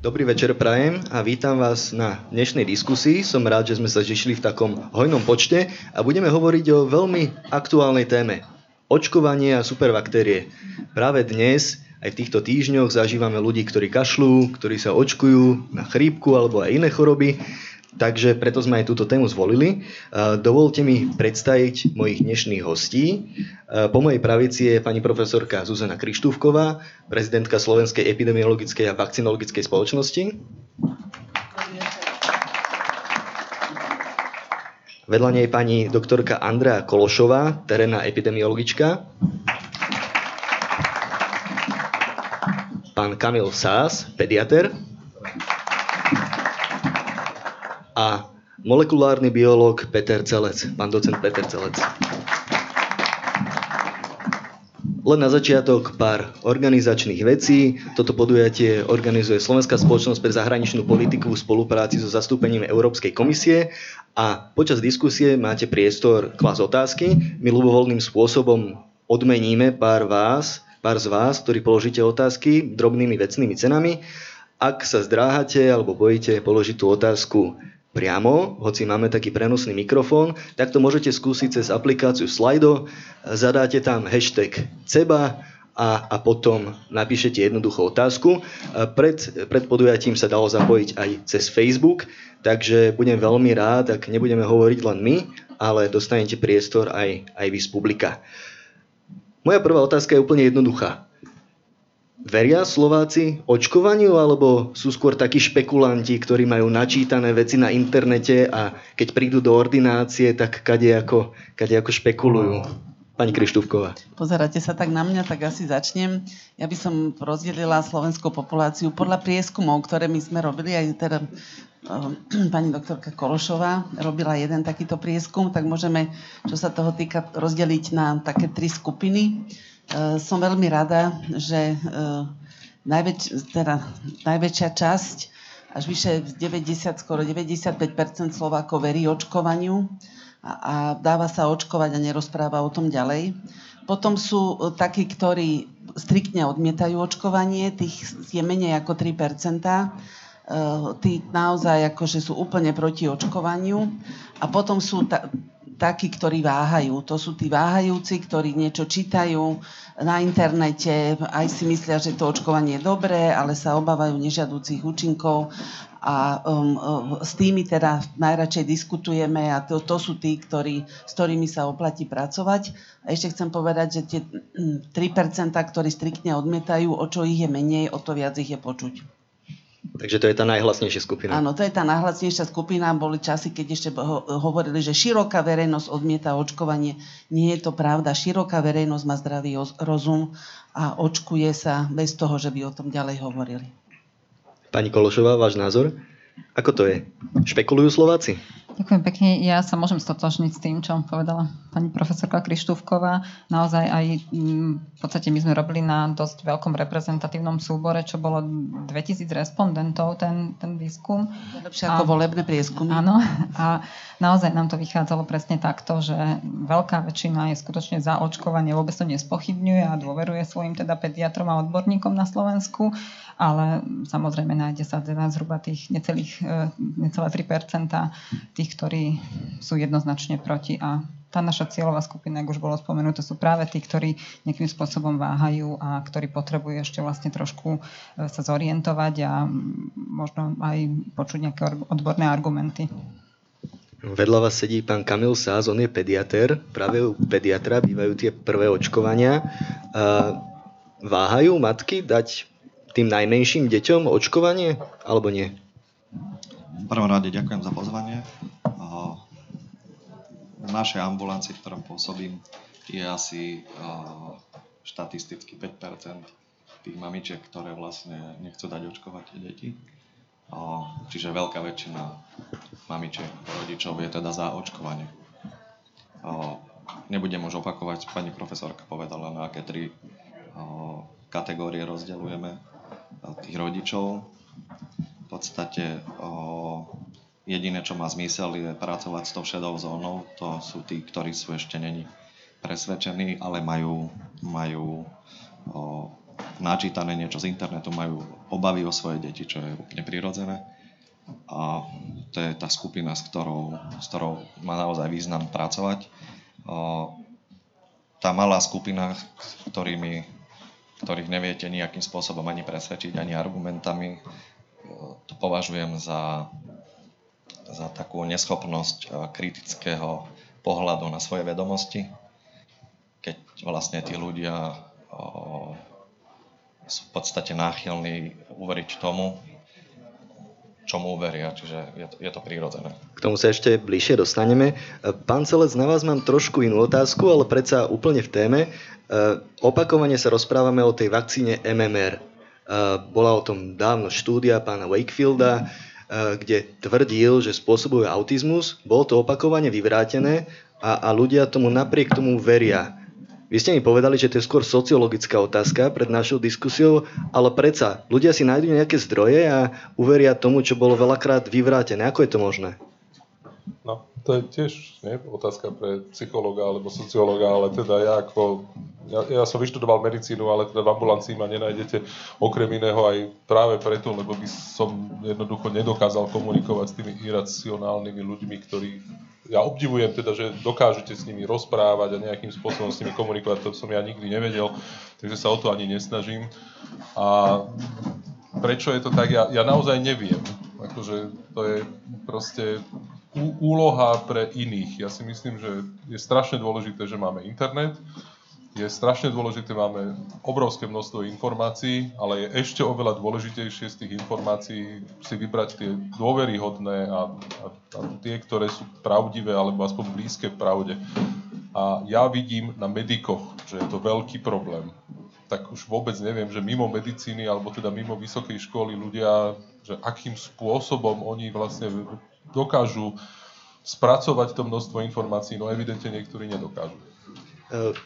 Dobrý večer prajem a vítam vás na dnešnej diskusii. Som rád, že sme sa zišli v takom hojnom počte a budeme hovoriť o veľmi aktuálnej téme. Očkovanie a superbaktérie. Práve dnes, aj v týchto týždňoch, zažívame ľudí, ktorí kašľú, ktorí sa očkujú na chrípku alebo aj iné choroby. Takže preto sme aj túto tému zvolili. Dovolte mi predstaviť mojich dnešných hostí. Po mojej pravici je pani profesorka Zuzana Krištúvková, prezidentka Slovenskej epidemiologickej a vakcinologickej spoločnosti. Vedľa nej pani doktorka Andrea Kološová, terénna epidemiologička. Pán Kamil Sás, pediater a molekulárny biológ Peter Celec, pán docent Peter Celec. Len na začiatok pár organizačných vecí. Toto podujatie organizuje Slovenská spoločnosť pre zahraničnú politiku v spolupráci so zastúpením Európskej komisie a počas diskusie máte priestor klas otázky. My ľubovoľným spôsobom odmeníme pár vás, pár z vás, ktorí položíte otázky drobnými vecnými cenami. Ak sa zdráhate alebo bojíte položiť tú otázku priamo, hoci máme taký prenosný mikrofón, tak to môžete skúsiť cez aplikáciu Slido, zadáte tam hashtag CEBA a, a potom napíšete jednoduchú otázku. Pred, pred podujatím sa dalo zapojiť aj cez Facebook, takže budem veľmi rád, ak nebudeme hovoriť len my, ale dostanete priestor aj, aj vy z publika. Moja prvá otázka je úplne jednoduchá. Veria Slováci očkovaniu, alebo sú skôr takí špekulanti, ktorí majú načítané veci na internete a keď prídu do ordinácie, tak kade ako, kade ako špekulujú? Pani Krištúvková. Pozeráte sa tak na mňa, tak asi začnem. Ja by som rozdelila slovenskú populáciu podľa prieskumov, ktoré my sme robili, aj teda pani doktorka Kološová robila jeden takýto prieskum, tak môžeme, čo sa toho týka, rozdeliť na také tri skupiny. Eh, som veľmi rada, že uh, najväč, teda, najväčšia časť, až vyše 90, skoro 95 Slovákov verí očkovaniu a, a dáva sa očkovať a nerozpráva o tom ďalej. Potom sú uh, takí, ktorí striktne odmietajú očkovanie, tých je menej ako 3% tí naozaj akože sú úplne proti očkovaniu. A potom sú ta, takí, ktorí váhajú. To sú tí váhajúci, ktorí niečo čítajú na internete, aj si myslia, že to očkovanie je dobré, ale sa obávajú nežiadúcich účinkov a um, um, s tými teda najradšej diskutujeme a to, to sú tí, ktorí, s ktorými sa oplatí pracovať. A ešte chcem povedať, že tie 3%, mm, ktorí striktne odmietajú, o čo ich je menej, o to viac ich je počuť. Takže to je tá najhlasnejšia skupina. Áno, to je tá najhlasnejšia skupina. Boli časy, keď ešte hovorili, že široká verejnosť odmieta očkovanie. Nie je to pravda. Široká verejnosť má zdravý rozum a očkuje sa bez toho, že by o tom ďalej hovorili. Pani Kološová, váš názor? Ako to je? Špekulujú Slováci? Ďakujem pekne. Ja sa môžem stotožniť s tým, čo povedala pani profesorka Krištúvková. Naozaj aj mm, v podstate my sme robili na dosť veľkom reprezentatívnom súbore, čo bolo 2000 respondentov ten, ten výskum. Lepšie ako volebné prieskumy. Áno. A naozaj nám to vychádzalo presne takto, že veľká väčšina je skutočne za očkovanie, vôbec to nespochybňuje a dôveruje svojim teda pediatrom a odborníkom na Slovensku ale samozrejme nájde sa teda zhruba tých necelých, e, necelé 3% tých, ktorí sú jednoznačne proti a tá naša cieľová skupina, ako už bolo spomenuté, sú práve tí, ktorí nejakým spôsobom váhajú a ktorí potrebujú ešte vlastne trošku e, sa zorientovať a možno aj počuť nejaké odborné argumenty. Vedľa vás sedí pán Kamil Sáz, on je pediatér. Práve u pediatra bývajú tie prvé očkovania. Váhajú matky dať tým najmenším deťom očkovanie, alebo nie? V prvom rade ďakujem za pozvanie. V našej ambulancii, v ktorom pôsobím, je asi štatisticky 5% tých mamičiek, ktoré vlastne nechcú dať očkovať deti. Čiže veľká väčšina mamičiek, rodičov je teda za očkovanie. Nebudem už opakovať, pani profesorka povedala, na aké tri kategórie rozdeľujeme tých rodičov. V podstate o, jediné, čo má zmysel, je pracovať s tou šedou zónou. To sú tí, ktorí sú ešte není presvedčení, ale majú, majú o, načítané niečo z internetu, majú obavy o svoje deti, čo je úplne prirodzené. A to je tá skupina, s ktorou, s ktorou má naozaj význam pracovať. Tá malá skupina, ktorými, ktorých neviete nejakým spôsobom ani presvedčiť, ani argumentami, to považujem za, za takú neschopnosť kritického pohľadu na svoje vedomosti, keď vlastne tí ľudia sú v podstate náchylní uveriť tomu, čomu uveria, čiže je to, je to prírodzené. K tomu sa ešte bližšie dostaneme. Pán Celec, na vás mám trošku inú otázku, ale predsa úplne v téme. Opakovane sa rozprávame o tej vakcíne MMR. Bola o tom dávno štúdia pána Wakefielda, kde tvrdil, že spôsobuje autizmus. Bolo to opakovane vyvrátené a, a ľudia tomu napriek tomu veria. Vy ste mi povedali, že to je skôr sociologická otázka pred našou diskusiou, ale predsa ľudia si nájdú nejaké zdroje a uveria tomu, čo bolo veľakrát vyvrátené. Ako je to možné? No, to je tiež nie, otázka pre psychologa alebo sociológa, ale teda ja ako... Ja, ja som vyštudoval medicínu, ale teda v ambulancii ma nenájdete okrem iného aj práve preto, lebo by som jednoducho nedokázal komunikovať s tými iracionálnymi ľuďmi, ktorí ja obdivujem teda, že dokážete s nimi rozprávať a nejakým spôsobom s nimi komunikovať, to som ja nikdy nevedel, takže sa o to ani nesnažím. A prečo je to tak, ja, ja naozaj neviem. Akože to je proste úloha pre iných. Ja si myslím, že je strašne dôležité, že máme internet, je strašne dôležité, máme obrovské množstvo informácií, ale je ešte oveľa dôležitejšie z tých informácií si vybrať tie dôveryhodné a, a, a tie, ktoré sú pravdivé alebo aspoň blízke pravde. A ja vidím na medikoch, že je to veľký problém. Tak už vôbec neviem, že mimo medicíny alebo teda mimo vysokej školy ľudia, že akým spôsobom oni vlastne dokážu spracovať to množstvo informácií, no evidentne niektorí nedokážu.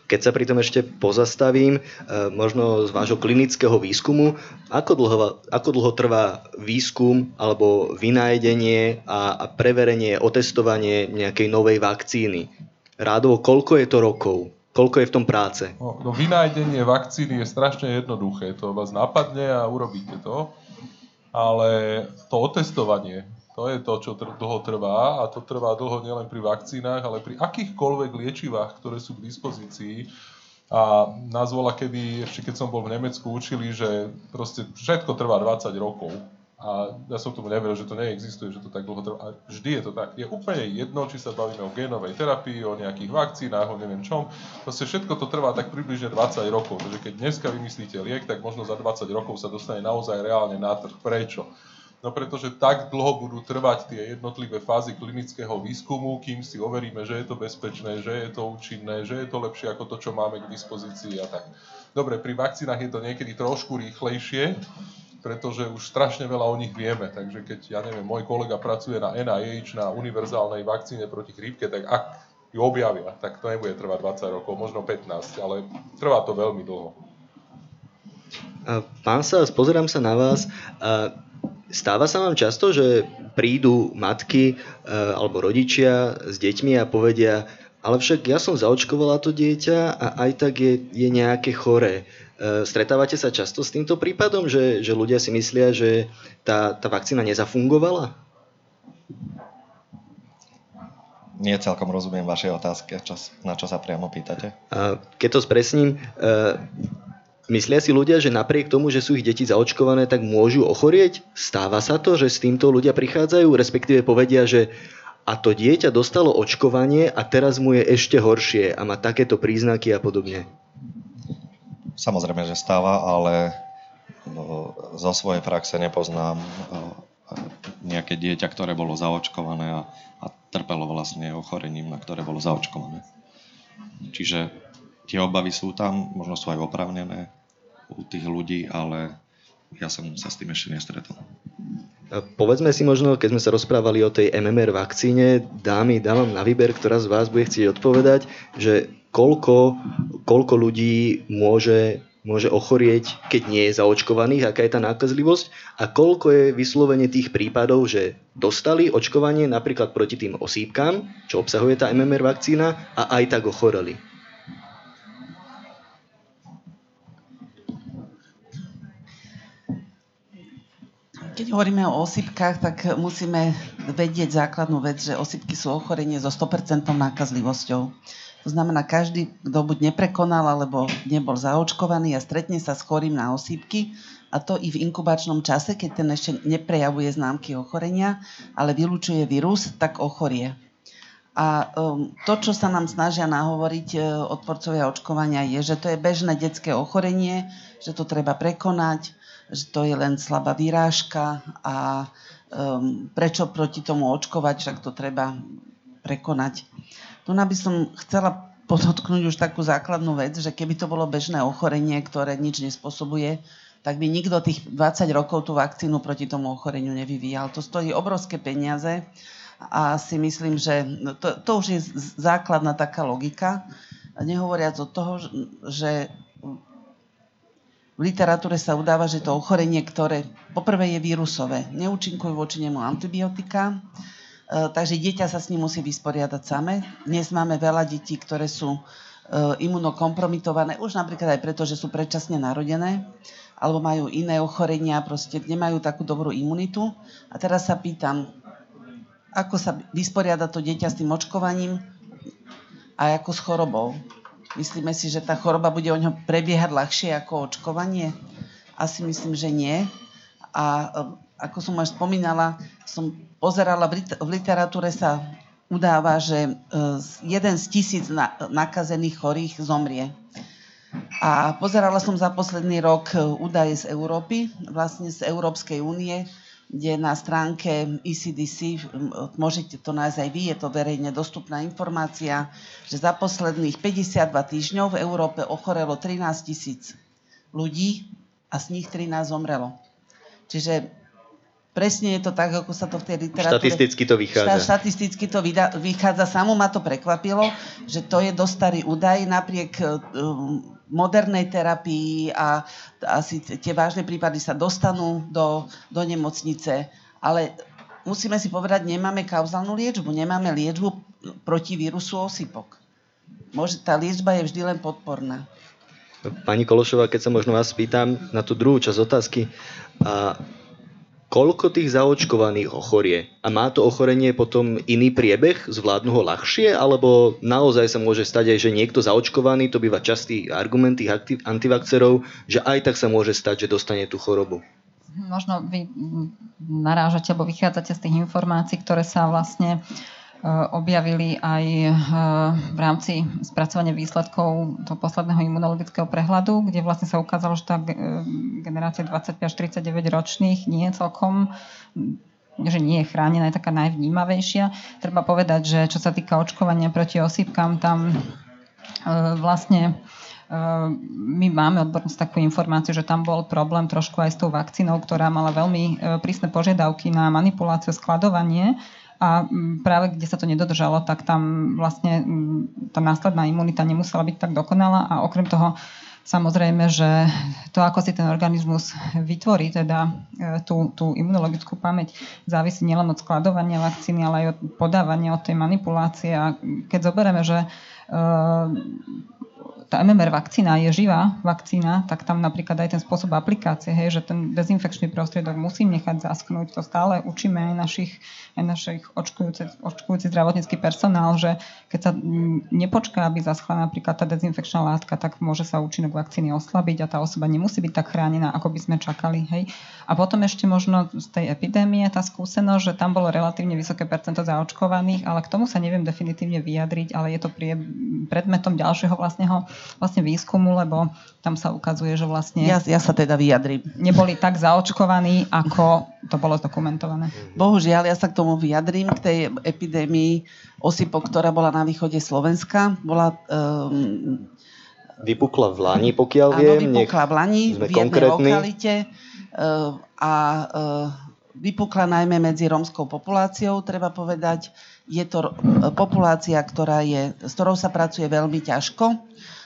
Keď sa pri tom ešte pozastavím, e, možno z vášho klinického výskumu, ako dlho, ako dlho trvá výskum alebo vynájdenie a, a preverenie, otestovanie nejakej novej vakcíny? Rádovo, koľko je to rokov? Koľko je v tom práce? No, no vynájdenie vakcíny je strašne jednoduché. To vás napadne a urobíte to. Ale to otestovanie, to je to, čo tr- dlho trvá a to trvá dlho nielen pri vakcínach, ale pri akýchkoľvek liečivách, ktoré sú k dispozícii. A nás bola kedy, ešte keď som bol v Nemecku, učili, že proste všetko trvá 20 rokov. A ja som tomu neveril, že to neexistuje, že to tak dlho trvá. A vždy je to tak. Je úplne jedno, či sa bavíme o génovej terapii, o nejakých vakcínach, o neviem čom. Proste všetko to trvá tak približne 20 rokov. Takže keď dneska vymyslíte liek, tak možno za 20 rokov sa dostane naozaj reálne na trh. Prečo? No pretože tak dlho budú trvať tie jednotlivé fázy klinického výskumu, kým si overíme, že je to bezpečné, že je to účinné, že je to lepšie ako to, čo máme k dispozícii a tak. Dobre, pri vakcínach je to niekedy trošku rýchlejšie, pretože už strašne veľa o nich vieme. Takže keď, ja neviem, môj kolega pracuje na NIH, na univerzálnej vakcíne proti chrípke, tak ak ju objavia, tak to nebude trvať 20 rokov, možno 15, ale trvá to veľmi dlho. Pán sa, pozerám sa na vás. Stáva sa vám často, že prídu matky e, alebo rodičia s deťmi a povedia, ale však ja som zaočkovala to dieťa a aj tak je, je nejaké choré. E, stretávate sa často s týmto prípadom, že, že ľudia si myslia, že tá, tá vakcína nezafungovala? Nie celkom rozumiem vašej otázke, na čo sa priamo pýtate. Keď to spresním, e, Myslia si ľudia, že napriek tomu, že sú ich deti zaočkované, tak môžu ochorieť? Stáva sa to, že s týmto ľudia prichádzajú, respektíve povedia, že a to dieťa dostalo očkovanie a teraz mu je ešte horšie a má takéto príznaky a podobne. Samozrejme, že stáva, ale no, zo svojej praxe nepoznám no, nejaké dieťa, ktoré bolo zaočkované a, a trpelo vlastne ochorením, na ktoré bolo zaočkované. Čiže tie obavy sú tam, možno sú aj opravnené u tých ľudí, ale ja som sa s tým ešte nestretol. Povedzme si možno, keď sme sa rozprávali o tej MMR vakcíne, dámy, dávam na výber, ktorá z vás bude chcieť odpovedať, že koľko, koľko ľudí môže, môže ochorieť, keď nie je zaočkovaných, aká je tá nákazlivosť a koľko je vyslovene tých prípadov, že dostali očkovanie napríklad proti tým osýpkam, čo obsahuje tá MMR vakcína a aj tak ochoreli. Keď hovoríme o osypkách, tak musíme vedieť základnú vec, že osypky sú ochorenie so 100% nákazlivosťou. To znamená, každý, kto buď neprekonal alebo nebol zaočkovaný a stretne sa s chorým na osýpky, a to i v inkubačnom čase, keď ten ešte neprejavuje známky ochorenia, ale vylúčuje vírus, tak ochorie. A um, to, čo sa nám snažia nahovoriť uh, odporcovia očkovania, je, že to je bežné detské ochorenie, že to treba prekonať, že to je len slabá výrážka a um, prečo proti tomu očkovať, však to treba prekonať. Tu by som chcela podotknúť už takú základnú vec, že keby to bolo bežné ochorenie, ktoré nič nespôsobuje, tak by nikto tých 20 rokov tú vakcínu proti tomu ochoreniu nevyvíjal. To stojí obrovské peniaze a si myslím, že to, to už je základná taká logika. Nehovoriac od toho, že v literatúre sa udáva, že to ochorenie, ktoré poprvé je vírusové, neúčinkujú voči nemu antibiotika, e, takže dieťa sa s ním musí vysporiadať same. Dnes máme veľa detí, ktoré sú e, imunokompromitované, už napríklad aj preto, že sú predčasne narodené, alebo majú iné ochorenia, proste nemajú takú dobrú imunitu. A teraz sa pýtam, ako sa vysporiada to dieťa s tým očkovaním a ako s chorobou. Myslíme si, že tá choroba bude o ňo prebiehať ľahšie ako očkovanie? Asi myslím, že nie. A e, ako som už spomínala, som pozerala, v literatúre sa udáva, že e, jeden z tisíc nakazených chorých zomrie. A pozerala som za posledný rok e, údaje z Európy, vlastne z Európskej únie, kde na stránke ECDC, môžete to nájsť aj vy, je to verejne dostupná informácia, že za posledných 52 týždňov v Európe ochorelo 13 tisíc ľudí a z nich 13 zomrelo. Čiže presne je to tak, ako sa to v tej literatúre... Štatisticky to vychádza. Štatisticky to vychádza. Samo ma to prekvapilo, že to je dosť starý údaj, napriek um, modernej terapii a asi tie vážne prípady sa dostanú do, do nemocnice. Ale musíme si povedať, nemáme kauzálnu liečbu, nemáme liečbu proti vírusu osypok. Môže, tá liečba je vždy len podporná. Pani Kološová, keď sa možno vás pýtam na tú druhú časť otázky, a koľko tých zaočkovaných ochorie? A má to ochorenie potom iný priebeh? Zvládnu ho ľahšie? Alebo naozaj sa môže stať aj, že niekto zaočkovaný, to býva častý argument tých antivakcerov, že aj tak sa môže stať, že dostane tú chorobu? Možno vy narážate alebo vychádzate z tých informácií, ktoré sa vlastne Eh, objavili aj eh, v rámci spracovania výsledkov toho posledného imunologického prehľadu, kde vlastne sa ukázalo, že tá eh, generácia 25 až 39 ročných nie je celkom že nie je chránená, je taká najvnímavejšia. Treba povedať, že čo sa týka očkovania proti osýpkam, tam vlastne my máme odbornosť takú informáciu, že tam bol problém trošku aj s tou vakcínou, ktorá mala veľmi prísne požiadavky na manipuláciu, skladovanie a mm, práve kde sa to nedodržalo, tak tam vlastne mm, tá následná imunita nemusela byť tak dokonalá a okrem toho Samozrejme, že to, ako si ten organizmus vytvorí, teda e, tú, tú imunologickú pamäť, závisí nielen od skladovania vakcíny, ale aj od podávania, od tej manipulácie. A keď zoberieme, že e, tá MMR vakcína je živá vakcína, tak tam napríklad aj ten spôsob aplikácie, hej, že ten dezinfekčný prostriedok musím nechať zasknúť. To stále učíme aj našich, aj našich očkujúci, očkujúci zdravotnícky personál, že keď sa nepočká, aby zaschla napríklad tá dezinfekčná látka, tak môže sa účinok vakcíny oslabiť a tá osoba nemusí byť tak chránená, ako by sme čakali. Hej. A potom ešte možno z tej epidémie tá skúsenosť, že tam bolo relatívne vysoké percento zaočkovaných, ale k tomu sa neviem definitívne vyjadriť, ale je to prie, predmetom ďalšieho vlastného vlastne výskumu, lebo tam sa ukazuje, že vlastne... Ja, ja sa teda vyjadrím. Neboli tak zaočkovaní, ako to bolo zdokumentované. Bohužiaľ, ja sa k tomu vyjadrím, k tej epidémii osypok, ktorá bola na východe Slovenska. Bola... Um, vypukla v Lani, pokiaľ viem. Áno, vypukla v Lani, v jednej lokalite. Uh, a uh, vypukla najmä medzi rómskou populáciou, treba povedať. Je to populácia, ktorá je, s ktorou sa pracuje veľmi ťažko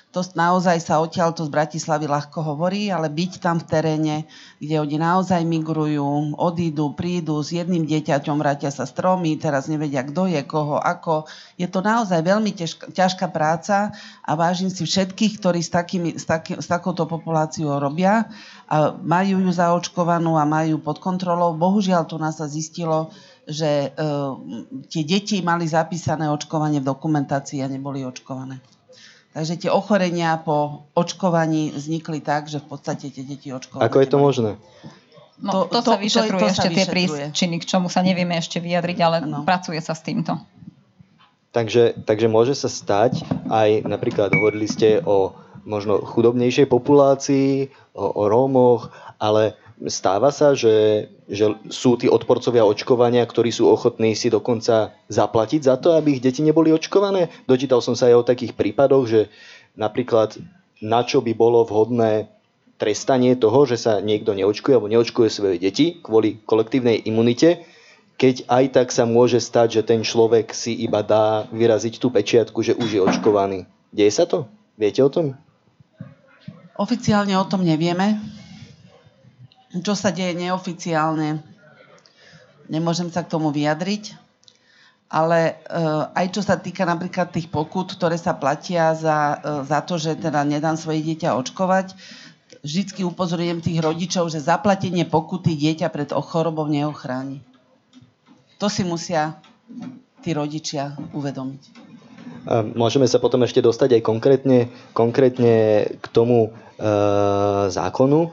to naozaj sa odtiaľto z Bratislavy ľahko hovorí, ale byť tam v teréne, kde oni naozaj migrujú, odídu, prídu s jedným dieťaťom, vrátia sa stromy, teraz nevedia, kto je, koho, ako. Je to naozaj veľmi ťažká, ťažká práca a vážim si všetkých, ktorí s, takými, s, taký, s takouto populáciou robia a majú ju zaočkovanú a majú pod kontrolou. Bohužiaľ, tu nás sa zistilo, že uh, tie deti mali zapísané očkovanie v dokumentácii a neboli očkované. Takže tie ochorenia po očkovaní vznikli tak, že v podstate tie deti očkované. Ako je to možné? No, to, to, to sa vyšetruje, to, to ešte sa tie príčiny, k čomu sa nevieme ešte vyjadriť, ale no. pracuje sa s týmto. Takže, takže môže sa stať aj, napríklad hovorili ste o možno chudobnejšej populácii, o, o Rómoch, ale stáva sa, že, že sú tí odporcovia očkovania, ktorí sú ochotní si dokonca zaplatiť za to, aby ich deti neboli očkované. Dočítal som sa aj o takých prípadoch, že napríklad na čo by bolo vhodné trestanie toho, že sa niekto neočkuje alebo neočkuje svoje deti kvôli kolektívnej imunite, keď aj tak sa môže stať, že ten človek si iba dá vyraziť tú pečiatku, že už je očkovaný. Deje sa to? Viete o tom? Oficiálne o tom nevieme čo sa deje neoficiálne, nemôžem sa k tomu vyjadriť, ale uh, aj čo sa týka napríklad tých pokut, ktoré sa platia za, uh, za to, že teda nedám svoje dieťa očkovať, vždycky upozorňujem tých rodičov, že zaplatenie pokuty dieťa pred chorobou neochráni. To si musia tí rodičia uvedomiť. Môžeme sa potom ešte dostať aj konkrétne, konkrétne k tomu e, zákonu,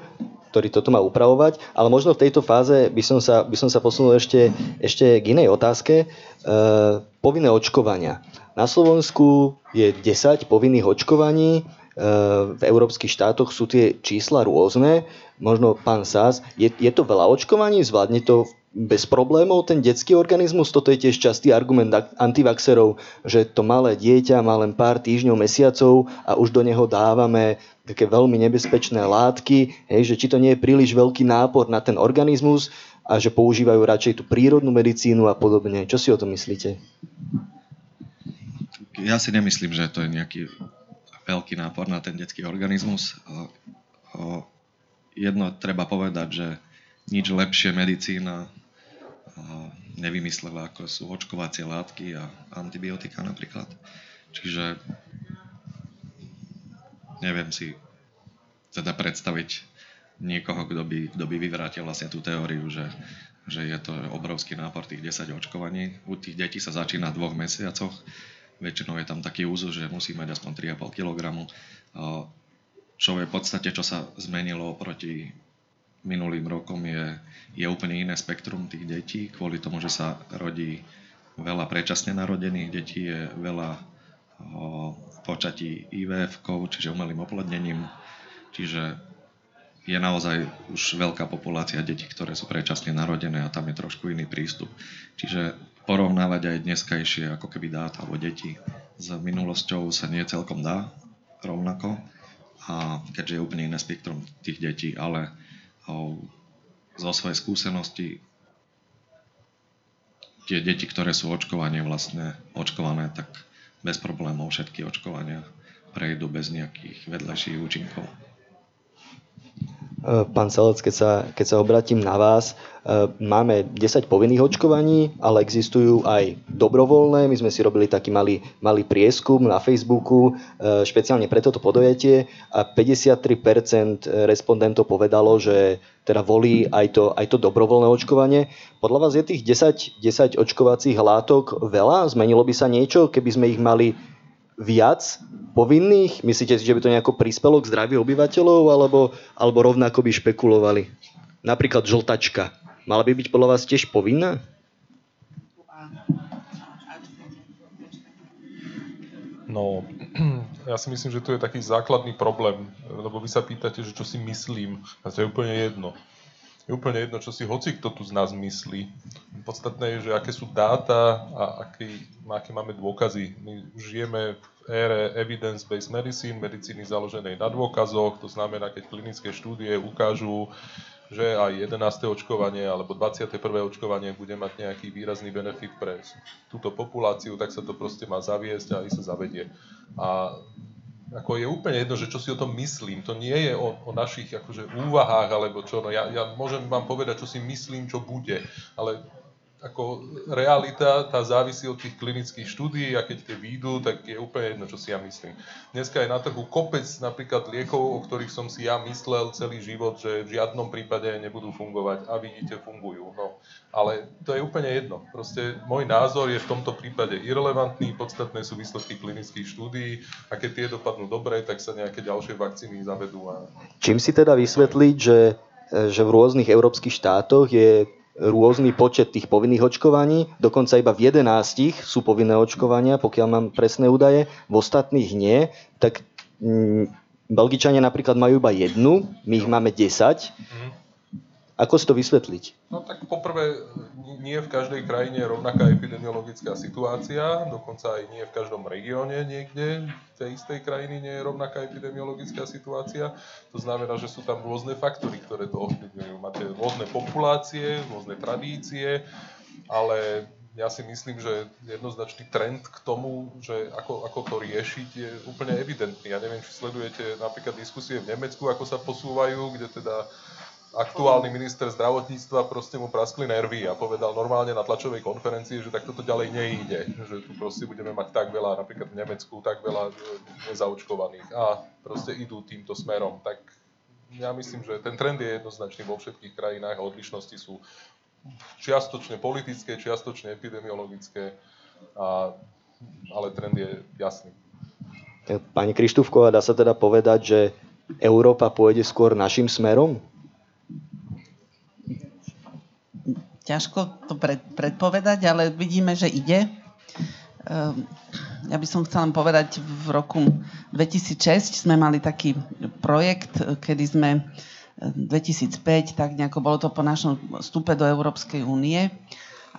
ktorý toto má upravovať, ale možno v tejto fáze by som sa, by som sa posunul ešte, ešte k inej otázke. E, povinné očkovania. Na Slovensku je 10 povinných očkovaní, e, v európskych štátoch sú tie čísla rôzne. Možno pán Sás, je, je to veľa očkovaní? Zvládne to bez problémov ten detský organizmus? Toto je tiež častý argument antivaxerov, že to malé dieťa má len pár týždňov, mesiacov a už do neho dávame také veľmi nebezpečné látky, hej, že či to nie je príliš veľký nápor na ten organizmus a že používajú radšej tú prírodnú medicínu a podobne. Čo si o tom myslíte? Ja si nemyslím, že to je nejaký veľký nápor na ten detský organizmus. Jedno treba povedať, že nič lepšie medicína nevymyslela, ako sú očkovacie látky a antibiotika napríklad. Čiže neviem si teda predstaviť niekoho, kto by, kto by vyvrátil vlastne tú teóriu, že, že je to obrovský nápor tých 10 očkovaní. U tých detí sa začína v dvoch mesiacoch. Väčšinou je tam taký úzus, že musí mať aspoň 3,5 kg. Čo je v podstate, čo sa zmenilo oproti minulým rokom je, je úplne iné spektrum tých detí, kvôli tomu, že sa rodí veľa predčasne narodených detí, je veľa počatí IVF, čiže umelým oplodnením, čiže je naozaj už veľká populácia detí, ktoré sú predčasne narodené a tam je trošku iný prístup. Čiže porovnávať aj dneskajšie ako keby dáta o deti s minulosťou sa nie celkom dá rovnako, a keďže je úplne iné spektrum tých detí, ale zo svojej skúsenosti tie deti, ktoré sú očkovanie vlastne očkované, tak bez problémov všetky očkovania prejdú bez nejakých vedľajších účinkov. Eh, pán Salec, keď sa, keď sa obratím na vás, eh, máme 10 povinných očkovaní, ale existujú aj dobrovoľné. My sme si robili taký malý, malý prieskum na Facebooku, eh, špeciálne pre toto podojatie a 53% respondentov povedalo, že teda volí aj to, aj to dobrovoľné očkovanie. Podľa vás je tých 10, 10 očkovacích látok veľa? Zmenilo by sa niečo, keby sme ich mali viac povinných? Myslíte si, že by to nejako prispelo k zdraviu obyvateľov, alebo, alebo rovnako by špekulovali? Napríklad žltačka. Mala by byť podľa vás tiež povinná? No, ja si myslím, že to je taký základný problém, lebo vy sa pýtate, že čo si myslím, a to je úplne jedno je úplne jedno, čo si hoci kto tu z nás myslí. Podstatné je, že aké sú dáta a aký, aké máme dôkazy. My žijeme v ére evidence-based medicine, medicíny založenej na dôkazoch, to znamená, keď klinické štúdie ukážu, že aj 11. očkovanie alebo 21. očkovanie bude mať nejaký výrazný benefit pre túto populáciu, tak sa to proste má zaviesť a aj sa zavedie. A ako je úplne jedno, že čo si o tom myslím. To nie je o, o našich akože, úvahách alebo čo. No ja, ja môžem vám povedať, čo si myslím, čo bude, ale ako realita, tá závisí od tých klinických štúdií a keď tie výjdu, tak je úplne jedno, čo si ja myslím. Dneska je na trhu kopec napríklad liekov, o ktorých som si ja myslel celý život, že v žiadnom prípade nebudú fungovať a vidíte, fungujú. No, ale to je úplne jedno. Proste môj názor je v tomto prípade irrelevantný, podstatné sú výsledky klinických štúdií a keď tie dopadnú dobre, tak sa nejaké ďalšie vakcíny zavedú. A... Čím si teda vysvetliť, že, že v rôznych európskych štátoch je rôzny počet tých povinných očkovaní, dokonca iba v 11 sú povinné očkovania, pokiaľ mám presné údaje, v ostatných nie, tak mm, Belgičania napríklad majú iba jednu, my ich máme 10. Ako si to vysvetliť? No tak poprvé, nie v každej krajine je rovnaká epidemiologická situácia, dokonca aj nie v každom regióne niekde tej istej krajiny nie je rovnaká epidemiologická situácia. To znamená, že sú tam rôzne faktory, ktoré to ovplyvňujú. Máte rôzne populácie, rôzne tradície, ale ja si myslím, že jednoznačný trend k tomu, že ako, ako to riešiť, je úplne evidentný. Ja neviem, či sledujete napríklad diskusie v Nemecku, ako sa posúvajú, kde teda aktuálny minister zdravotníctva proste mu praskli nervy a povedal normálne na tlačovej konferencii, že takto to ďalej nejde, že tu proste budeme mať tak veľa, napríklad v Nemecku, tak veľa nezaočkovaných a proste idú týmto smerom. Tak ja myslím, že ten trend je jednoznačný vo všetkých krajinách a odlišnosti sú čiastočne politické, čiastočne epidemiologické, a, ale trend je jasný. Pani Krištúfková, dá sa teda povedať, že Európa pôjde skôr našim smerom? Ťažko to pred, predpovedať, ale vidíme, že ide. Ehm, ja by som chcela povedať, v roku 2006 sme mali taký projekt, kedy sme 2005, ehm, tak nejako bolo to po našom vstupe do Európskej únie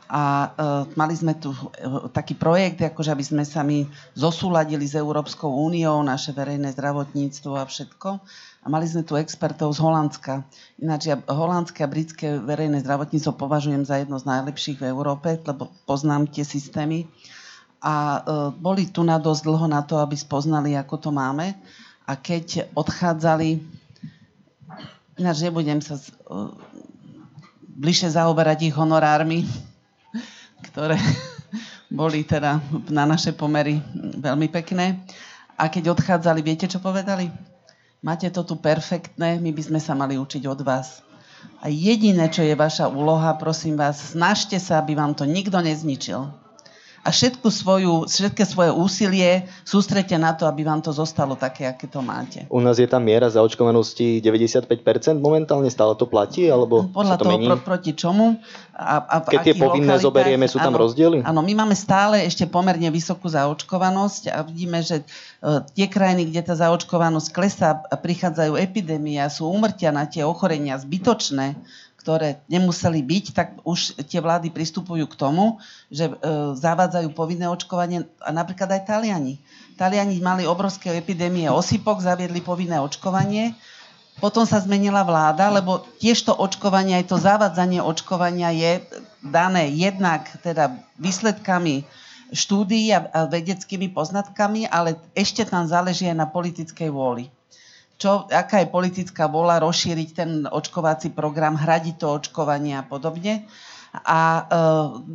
a uh, mali sme tu uh, taký projekt, akože aby sme sa my zosúladili s Európskou úniou, naše verejné zdravotníctvo a všetko. A mali sme tu expertov z Holandska. Ináč ja holandské a britské verejné zdravotníctvo považujem za jedno z najlepších v Európe, lebo poznám tie systémy. A uh, boli tu na dosť dlho na to, aby spoznali, ako to máme. A keď odchádzali, ináč nebudem sa uh, bližšie zaoberať ich honorármi, ktoré boli teda na naše pomery veľmi pekné. A keď odchádzali, viete, čo povedali? Máte to tu perfektné, my by sme sa mali učiť od vás. A jediné, čo je vaša úloha, prosím vás, snažte sa, aby vám to nikto nezničil a všetku svoju, všetké svoje úsilie sústrete na to, aby vám to zostalo také, aké to máte. U nás je tá miera zaočkovanosti 95% momentálne, stále to platí? Alebo Podľa sa to toho, mení? Pro, proti čomu? A, a Keď tie povinné lokalitách, zoberieme, sú tam áno, rozdiely? Áno, my máme stále ešte pomerne vysokú zaočkovanosť a vidíme, že uh, tie krajiny, kde tá zaočkovanosť klesá prichádzajú epidémie a sú umrtia na tie ochorenia zbytočné, ktoré nemuseli byť, tak už tie vlády pristupujú k tomu, že e, zavádzajú povinné očkovanie a napríklad aj Taliani. Taliani mali obrovské epidémie osypok, zaviedli povinné očkovanie, potom sa zmenila vláda, lebo tiež to očkovanie, aj to zavádzanie očkovania je dané jednak teda výsledkami štúdií a, vedeckými poznatkami, ale ešte tam záleží aj na politickej vôli čo, aká je politická vola rozšíriť ten očkovací program, hradiť to očkovanie a podobne. A e,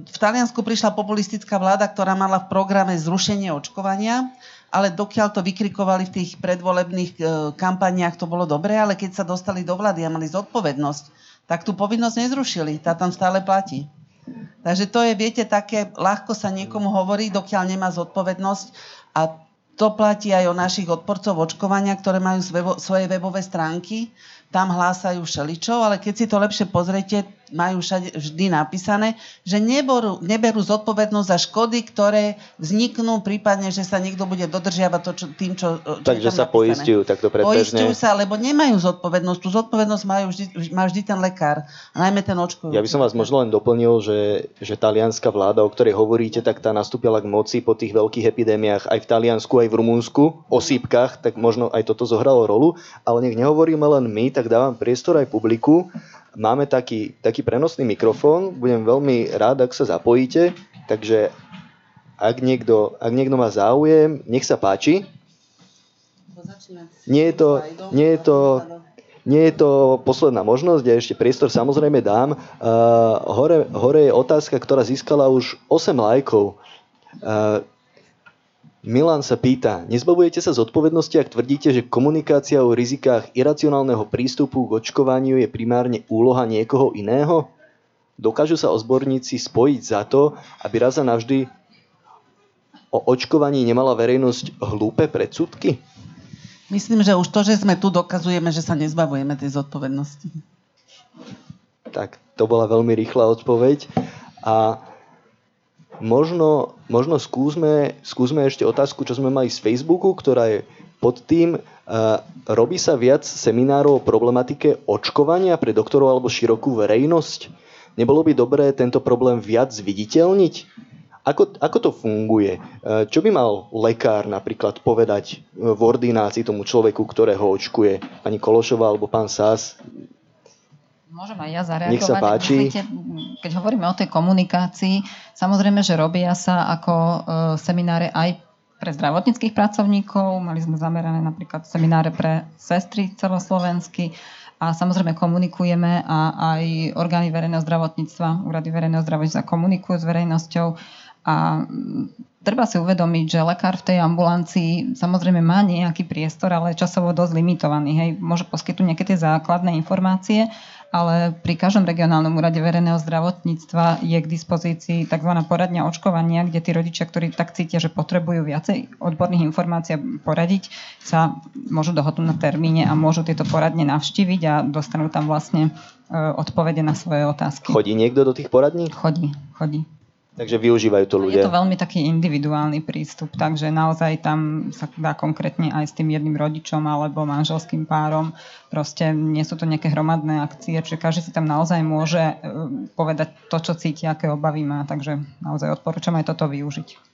v Taliansku prišla populistická vláda, ktorá mala v programe zrušenie očkovania, ale dokiaľ to vykrikovali v tých predvolebných e, kampaniách, to bolo dobré, ale keď sa dostali do vlády a mali zodpovednosť, tak tú povinnosť nezrušili. Tá tam stále platí. Takže to je, viete, také, ľahko sa niekomu hovorí, dokiaľ nemá zodpovednosť a to platí aj o našich odporcov očkovania, ktoré majú svoje webové stránky. Tam hlásajú všeličo, ale keď si to lepšie pozriete, majú všade, vždy napísané, že neberú, neberú zodpovednosť za škody, ktoré vzniknú, prípadne, že sa niekto bude dodržiavať to, čo, tým, čo, čo Takže sa poistujú takto predbežne. Poistujú sa, lebo nemajú zodpovednosť. Tú zodpovednosť majú vždy, má vždy ten lekár, najmä ten očkujúci. Ja by som vás možno len doplnil, že, že talianská vláda, o ktorej hovoríte, tak tá nastúpila k moci po tých veľkých epidémiách aj v Taliansku, aj v Rumunsku, o sípkach, tak možno aj toto zohralo rolu, ale nech nehovoríme len my, tak dávam priestor aj publiku Máme taký, taký prenosný mikrofón, budem veľmi rád, ak sa zapojíte, takže ak niekto, ak niekto má záujem, nech sa páči. Nie je to, nie je to, nie je to posledná možnosť, ja ešte priestor samozrejme dám. Uh, hore, hore je otázka, ktorá získala už 8 lajkov. Uh, Milan sa pýta, nezbavujete sa zodpovednosti, ak tvrdíte, že komunikácia o rizikách iracionálneho prístupu k očkovaniu je primárne úloha niekoho iného? Dokážu sa ozborníci spojiť za to, aby raz a navždy o očkovaní nemala verejnosť hlúpe predsudky? Myslím, že už to, že sme tu, dokazujeme, že sa nezbavujeme tej zodpovednosti. Tak, to bola veľmi rýchla odpoveď. A možno, možno skúsme, skúsme ešte otázku, čo sme mali z Facebooku, ktorá je pod tým, uh, robí sa viac seminárov o problematike očkovania pre doktorov alebo širokú verejnosť? Nebolo by dobré tento problém viac zviditeľniť? Ako, ako to funguje? Uh, čo by mal lekár napríklad povedať v ordinácii tomu človeku, ktorého očkuje? Pani Kološová alebo pán Sás? Môžem aj ja zareagovať. Nech sa páči. Viete, keď hovoríme o tej komunikácii, samozrejme, že robia sa ako e, semináre aj pre zdravotníckých pracovníkov. Mali sme zamerané napríklad semináre pre sestry celoslovensky a samozrejme komunikujeme a aj orgány verejného zdravotníctva, úrady verejného zdravotníctva komunikujú s verejnosťou a treba si uvedomiť, že lekár v tej ambulancii samozrejme má nejaký priestor, ale časovo dosť limitovaný. Hej. Môže poskytnúť nejaké tie základné informácie, ale pri každom regionálnom úrade verejného zdravotníctva je k dispozícii tzv. poradňa očkovania, kde tí rodičia, ktorí tak cítia, že potrebujú viacej odborných informácií poradiť, sa môžu dohodnúť na termíne a môžu tieto poradne navštíviť a dostanú tam vlastne e, odpovede na svoje otázky. Chodí niekto do tých poradní? Chodí, chodí. Takže využívajú to ľudia. Je to veľmi taký individuálny prístup, takže naozaj tam sa dá konkrétne aj s tým jedným rodičom alebo manželským párom. Proste nie sú to nejaké hromadné akcie, čiže každý si tam naozaj môže e, povedať to, čo cíti, aké obavy má, takže naozaj odporúčam aj toto využiť.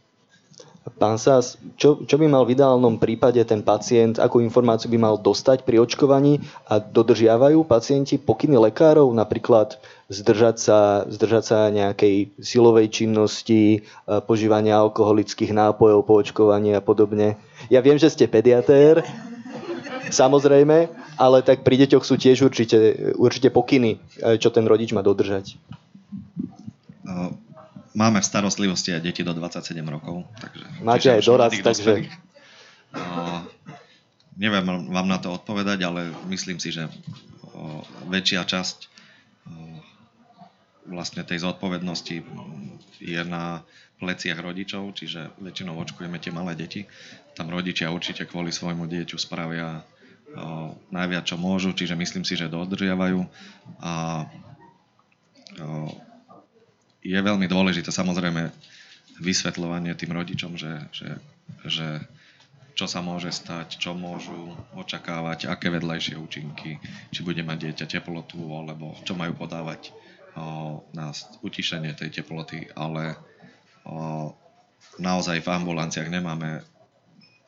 Pán Sás, čo, čo by mal v ideálnom prípade ten pacient, akú informáciu by mal dostať pri očkovaní a dodržiavajú pacienti pokyny lekárov, napríklad zdržať sa, zdržať sa nejakej silovej činnosti, požívania alkoholických nápojov po očkovaní a podobne. Ja viem, že ste pediatér, samozrejme, ale tak pri deťoch sú tiež určite, určite pokyny, čo ten rodič má dodržať. No, máme v starostlivosti aj deti do 27 rokov. Takže Máte aj dorast, takže... Uh, neviem vám na to odpovedať, ale myslím si, že uh, väčšia časť vlastne tej zodpovednosti je na pleciach rodičov, čiže väčšinou očkujeme tie malé deti. Tam rodičia určite kvôli svojmu dieťu spravia uh, najviac, čo môžu, čiže myslím si, že dodržiavajú. A uh, je veľmi dôležité samozrejme vysvetľovanie tým rodičom, že, že, že čo sa môže stať, čo môžu očakávať, aké vedľajšie účinky, či bude mať dieťa teplotu, alebo čo majú podávať o, na utišenie tej teploty, ale naozaj v ambulanciách nemáme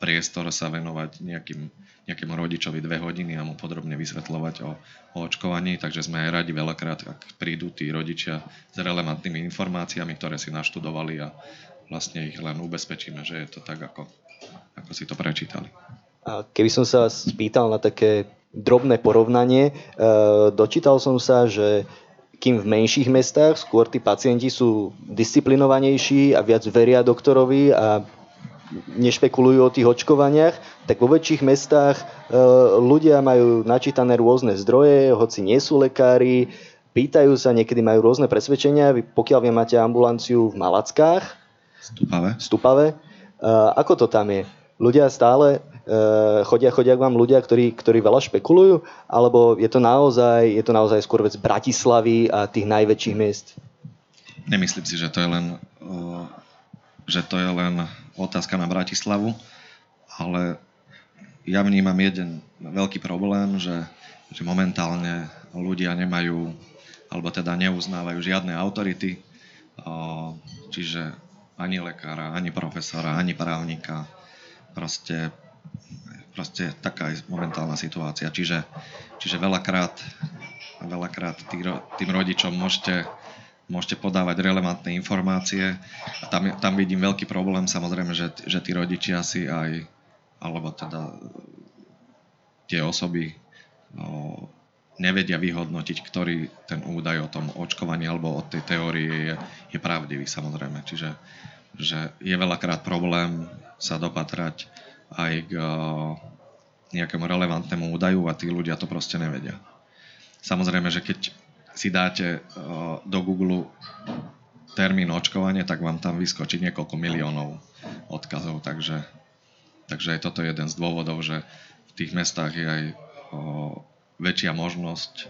priestor sa venovať nejakým, nejakému rodičovi dve hodiny a mu podrobne vysvetľovať o, o očkovaní, takže sme aj radi veľakrát, ak prídu tí rodičia s relevantnými informáciami, ktoré si naštudovali a vlastne ich len ubezpečíme, že je to tak, ako, ako si to prečítali. A keby som sa spýtal na také drobné porovnanie, e, dočítal som sa, že kým v menších mestách skôr tí pacienti sú disciplinovanejší a viac veria doktorovi a nešpekulujú o tých očkovaniach, tak vo väčších mestách e, ľudia majú načítané rôzne zdroje, hoci nie sú lekári, pýtajú sa, niekedy majú rôzne presvedčenia. Vy, pokiaľ vy máte ambulanciu v Malackách, Stupave. Stupave, e, ako to tam je? Ľudia stále chodia, chodia k vám ľudia, ktorí, ktorí veľa špekulujú? Alebo je to naozaj, je to naozaj skôr vec Bratislavy a tých najväčších miest? Nemyslím si, že to je len že to je len otázka na Bratislavu, ale ja vnímam jeden veľký problém, že, že momentálne ľudia nemajú, alebo teda neuznávajú žiadne autority, čiže ani lekára, ani profesora, ani právnika. Proste, proste taká je momentálna situácia. Čiže, čiže veľakrát, veľakrát tým rodičom môžete môžete podávať relevantné informácie. A tam, tam vidím veľký problém, samozrejme, že, že tí rodičia si aj, alebo teda tie osoby o, nevedia vyhodnotiť, ktorý ten údaj o tom očkovaní alebo o tej teórii je, je pravdivý samozrejme. Čiže že je veľakrát problém sa dopatrať aj k nejakému relevantnému údaju a tí ľudia to proste nevedia. Samozrejme, že keď si dáte o, do Google termín očkovanie, tak vám tam vyskočí niekoľko miliónov odkazov, takže, takže aj toto je jeden z dôvodov, že v tých mestách je aj o, väčšia možnosť o,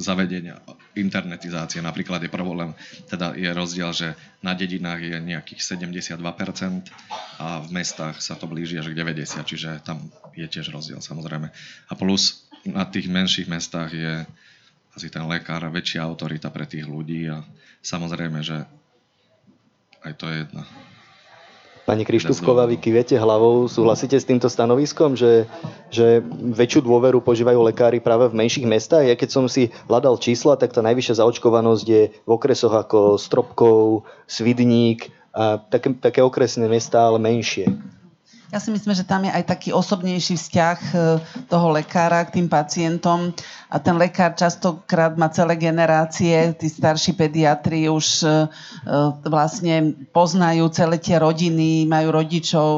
zavedenia internetizácie. Napríklad je problém, teda je rozdiel, že na dedinách je nejakých 72% a v mestách sa to blíži až k 90%, čiže tam je tiež rozdiel samozrejme. A plus na tých menších mestách je asi ten lekár väčšia autorita pre tých ľudí a samozrejme, že aj to je jedna. Pani Krištúfková, vy kývete hlavou, súhlasíte s týmto stanoviskom, že, že väčšiu dôveru požívajú lekári práve v menších mestách? Ja keď som si hľadal čísla, tak tá najvyššia zaočkovanosť je v okresoch ako Stropkov, Svidník a také, také okresné mestá, ale menšie. Ja si myslím, že tam je aj taký osobnejší vzťah e, toho lekára k tým pacientom. A ten lekár častokrát má celé generácie, tí starší pediatri už e, e, vlastne poznajú celé tie rodiny, majú rodičov,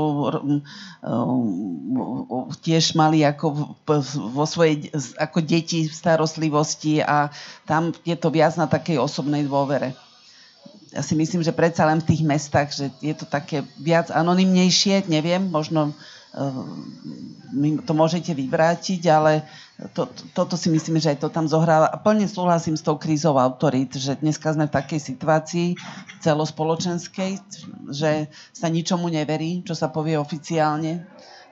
tiež mali ako vo svojej, ako deti v starostlivosti a tam je to viac na takej osobnej dôvere ja si myslím, že predsa len v tých mestách, že je to také viac anonymnejšie, neviem, možno uh, to môžete vyvrátiť, ale to, to, toto si myslím, že aj to tam zohráva. A plne súhlasím s tou krízou autorít, že dneska sme v takej situácii celospoločenskej, že sa ničomu neverí, čo sa povie oficiálne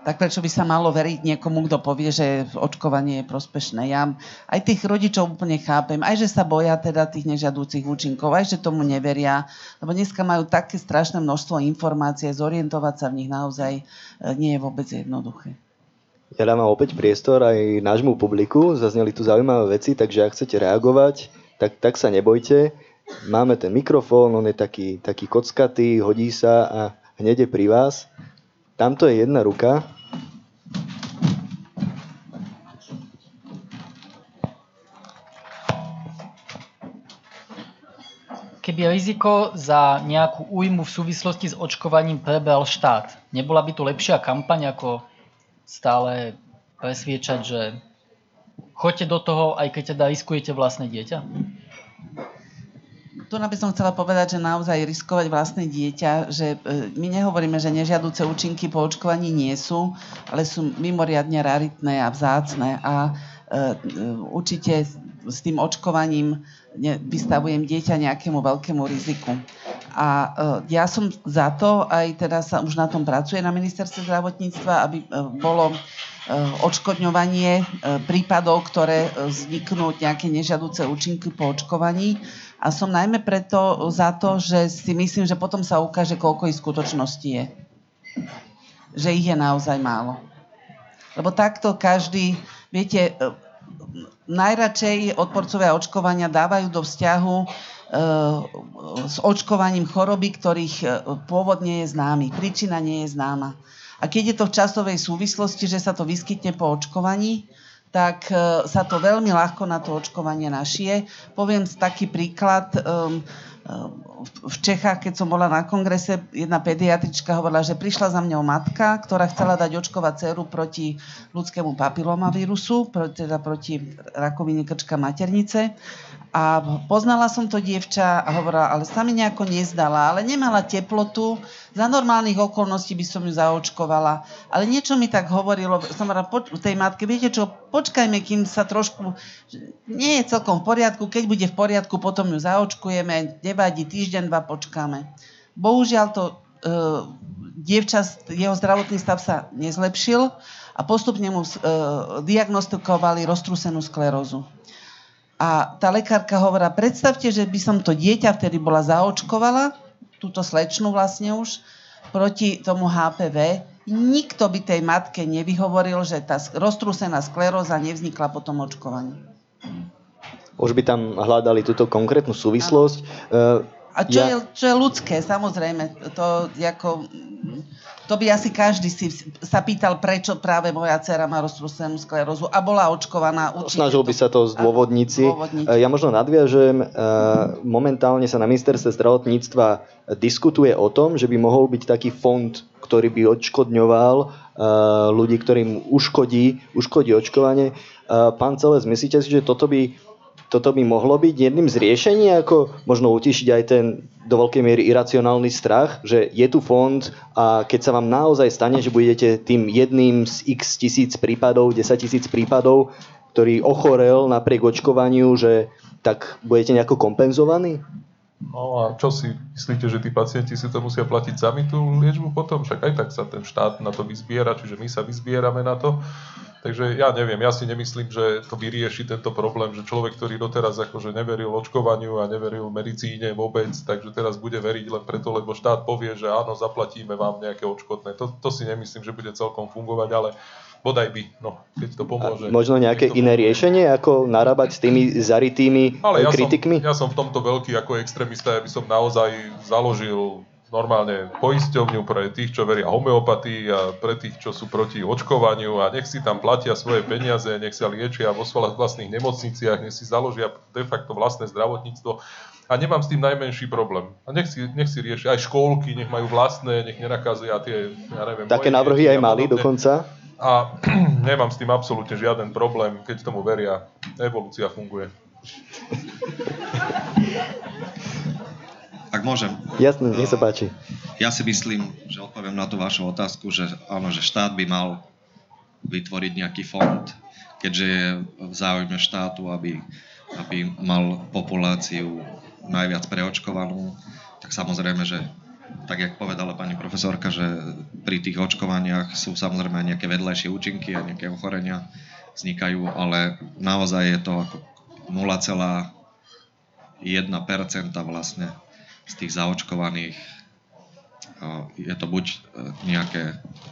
tak prečo by sa malo veriť niekomu, kto povie, že očkovanie je prospešné? Ja aj tých rodičov úplne chápem, aj že sa boja teda tých nežiadúcich účinkov, aj že tomu neveria, lebo dneska majú také strašné množstvo informácií, zorientovať sa v nich naozaj e, nie je vôbec jednoduché. Ja dávam opäť priestor aj nášmu publiku, zazneli tu zaujímavé veci, takže ak chcete reagovať, tak, tak sa nebojte. Máme ten mikrofón, on je taký, taký kockatý, hodí sa a hneď je pri vás. Tamto je jedna ruka. Keby riziko za nejakú újmu v súvislosti s očkovaním prebral štát, nebola by tu lepšia kampaň ako stále presviečať, že choďte do toho, aj keď teda riskujete vlastné dieťa? Tu by som chcela povedať, že naozaj riskovať vlastné dieťa, že e, my nehovoríme, že nežiaduce účinky po očkovaní nie sú, ale sú mimoriadne raritné a vzácne a e, e, určite s tým očkovaním vystavujem dieťa nejakému veľkému riziku. A ja som za to, aj teda sa už na tom pracuje na ministerstve zdravotníctva, aby bolo odškodňovanie prípadov, ktoré vzniknú nejaké nežiaduce účinky po očkovaní a som najmä preto za to, že si myslím, že potom sa ukáže, koľko ich skutočnosti je. Že ich je naozaj málo. Lebo takto každý, viete, e, najradšej odporcovia očkovania dávajú do vzťahu e, s očkovaním choroby, ktorých e, pôvod nie je známy, príčina nie je známa. A keď je to v časovej súvislosti, že sa to vyskytne po očkovaní, tak e, sa to veľmi ľahko na to očkovanie našie. Poviem taký príklad. Um, v Čechách, keď som bola na kongrese, jedna pediatrička hovorila, že prišla za mňou matka, ktorá chcela dať očkovať dceru proti ľudskému papilomavírusu, teda proti rakovine krčka maternice. A poznala som to dievča a hovorila, ale sa mi nejako nezdala, ale nemala teplotu, za normálnych okolností by som ju zaočkovala. Ale niečo mi tak hovorilo, som hovorila poč- tej matke, viete čo, počkajme, kým sa trošku, nie je celkom v poriadku, keď bude v poriadku, potom ju zaočkujeme, nevadí, týždeň, dva počkáme. Bohužiaľ to e, dievča, jeho zdravotný stav sa nezlepšil a postupne mu e, diagnostikovali roztrúsenú sklerózu. A tá lekárka hovorila, predstavte, že by som to dieťa vtedy bola zaočkovala, túto slečnu vlastne už, proti tomu HPV, nikto by tej matke nevyhovoril, že tá roztrúsená skleróza nevznikla po tom očkovaní. Už by tam hľadali túto konkrétnu súvislosť. A čo, ja... je, čo je ľudské, samozrejme. To, ako, to by asi každý si sa pýtal, prečo práve moja dcera má roztrúsenú sklerózu a bola očkovaná. Určite Snažil by sa to zdôvodniť si. Ja možno nadviažem, momentálne sa na ministerstve zdravotníctva diskutuje o tom, že by mohol byť taký fond, ktorý by odškodňoval ľudí, ktorým uškodí, uškodí očkovanie. Pán Celes, myslíte si, že toto by toto by mohlo byť jedným z riešení, ako možno utišiť aj ten do veľkej miery iracionálny strach, že je tu fond a keď sa vám naozaj stane, že budete tým jedným z x tisíc prípadov, 10 tisíc prípadov, ktorý ochorel napriek očkovaniu, že tak budete nejako kompenzovaní? No a čo si myslíte, že tí pacienti si to musia platiť sami tú liečbu potom? Však aj tak sa ten štát na to vyzbiera, čiže my sa vyzbierame na to. Takže ja neviem, ja si nemyslím, že to vyrieši tento problém, že človek, ktorý doteraz akože neveril očkovaniu a neveril medicíne vôbec, takže teraz bude veriť len preto, lebo štát povie, že áno, zaplatíme vám nejaké odškodné. To, to si nemyslím, že bude celkom fungovať, ale bodaj by, no, keď to pomôže. A možno nejaké iné pomôže. riešenie, ako narábať s tými zaritými ale ja kritikmi? Som, ja som v tomto veľký ako extrémista, ja by som naozaj založil normálne poisťovňu pre tých, čo veria homeopatii a pre tých, čo sú proti očkovaniu a nech si tam platia svoje peniaze, nech sa liečia vo vlastných nemocniciach, nech si založia de facto vlastné zdravotníctvo a nemám s tým najmenší problém. A nech si, nech si riešia aj škôlky, nech majú vlastné, nech nenakazia tie, ja neviem... Také návrhy aj mali dokonca? A nemám s tým absolútne žiaden problém, keď tomu veria. Evolúcia funguje. Ak môžem. Jasne, nech sa páči. Ja si myslím, že odpoviem na tú vašu otázku, že áno, že štát by mal vytvoriť nejaký fond, keďže je v záujme štátu, aby, aby mal populáciu najviac preočkovanú, tak samozrejme, že tak jak povedala pani profesorka, že pri tých očkovaniach sú samozrejme aj nejaké vedľajšie účinky a nejaké ochorenia vznikajú, ale naozaj je to ako 0,1% vlastne z tých zaočkovaných je to buď e, nejaké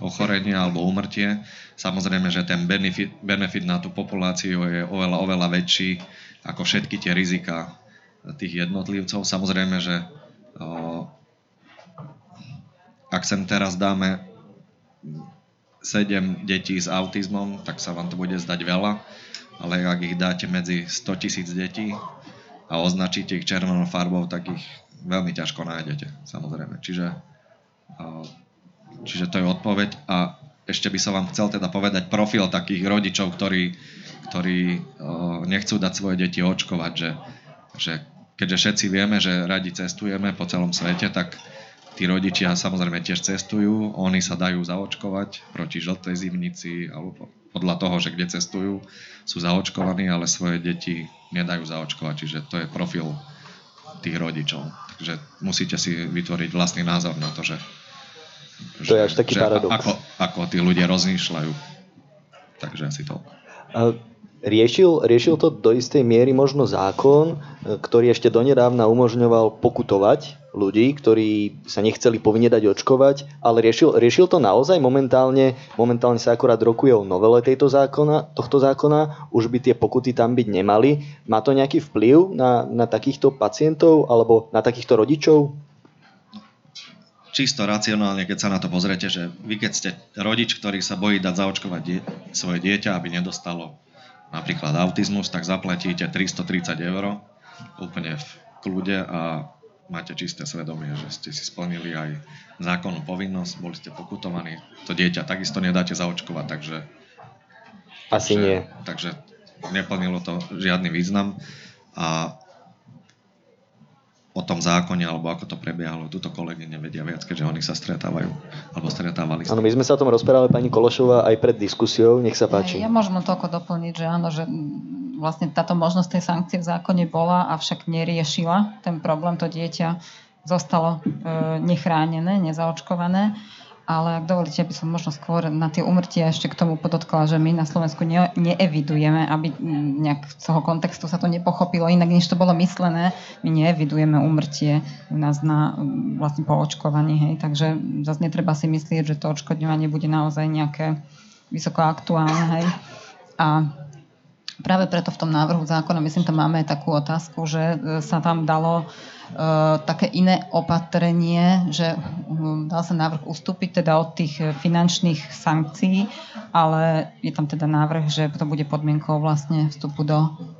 ochorenie alebo umrtie. Samozrejme, že ten benefit, benefit na tú populáciu je oveľa, oveľa väčší ako všetky tie rizika tých jednotlivcov. Samozrejme, že ak sem teraz dáme 7 detí s autizmom, tak sa vám to bude zdať veľa, ale ak ich dáte medzi 100 tisíc detí a označíte ich červenou farbou, tak ich veľmi ťažko nájdete, samozrejme. Čiže, čiže to je odpoveď a ešte by som vám chcel teda povedať profil takých rodičov, ktorí, ktorí nechcú dať svoje deti očkovať, že, že keďže všetci vieme, že radi cestujeme po celom svete, tak tí rodičia samozrejme tiež cestujú, oni sa dajú zaočkovať proti žltej zimnici alebo podľa toho, že kde cestujú, sú zaočkovaní, ale svoje deti nedajú zaočkovať, čiže to je profil tých rodičov. Takže musíte si vytvoriť vlastný názor na to, že, to je až taký že paradox. Ako, ako tí ľudia rozmýšľajú. Takže asi to. Riešil, riešil to do istej miery možno zákon, ktorý ešte donedávna umožňoval pokutovať ľudí, ktorí sa nechceli povinne dať očkovať, ale riešil, riešil to naozaj momentálne, momentálne sa akorát rokuje o novele tejto zákona, tohto zákona, už by tie pokuty tam byť nemali. Má to nejaký vplyv na, na takýchto pacientov alebo na takýchto rodičov? čisto racionálne, keď sa na to pozriete, že vy keď ste rodič, ktorý sa bojí dať zaočkovať die- svoje dieťa, aby nedostalo napríklad autizmus, tak zaplatíte 330 eur úplne v kľude a máte čisté svedomie, že ste si splnili aj zákonnú povinnosť, boli ste pokutovaní. To dieťa takisto nedáte zaočkovať, takže... Asi takže, nie. Takže neplnilo to žiadny význam a o tom zákone, alebo ako to prebiehalo, túto kolegy nevedia viac, keďže oni sa stretávajú, alebo stretávali sa. Áno, my sme sa o tom rozprávali pani Kološová aj pred diskusiou, nech sa páči. Ja, ja môžem toľko doplniť, že áno, že vlastne táto možnosť tej sankcie v zákone bola, avšak neriešila ten problém, to dieťa zostalo e, nechránené, nezaočkované ale ak dovolíte, by som možno skôr na tie umrtia ešte k tomu podotkla, že my na Slovensku ne, neevidujeme, aby nejak z toho kontextu sa to nepochopilo inak, než to bolo myslené. My neevidujeme umrtie u nás na vlastne po očkovaní, hej, takže zase netreba si myslieť, že to očkodňovanie bude naozaj nejaké vysoko aktuálne, hej. A Práve preto v tom návrhu zákona, myslím, tam máme takú otázku, že sa tam dalo uh, také iné opatrenie, že um, dal sa návrh ustúpiť teda od tých finančných sankcií, ale je tam teda návrh, že to bude podmienkou vlastne vstupu do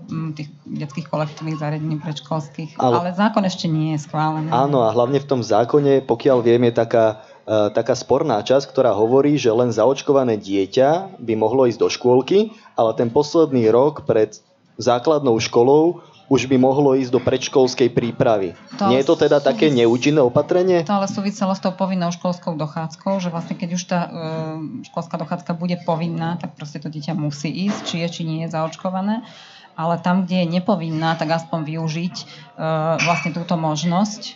um, tých detských kolektívnych zariadení predškolských. Ale, ale zákon ešte nie je schválený. Áno, a hlavne v tom zákone, pokiaľ viem, je taká E, taká sporná časť, ktorá hovorí, že len zaočkované dieťa by mohlo ísť do škôlky, ale ten posledný rok pred základnou školou už by mohlo ísť do predškolskej prípravy. To Nie je to teda súvis... také neúčinné opatrenie? To ale súviselo s tou povinnou školskou dochádzkou, že vlastne keď už tá e, školská dochádzka bude povinná, tak proste to dieťa musí ísť, či je, či nie je zaočkované ale tam, kde je nepovinná, tak aspoň využiť e, vlastne túto možnosť e,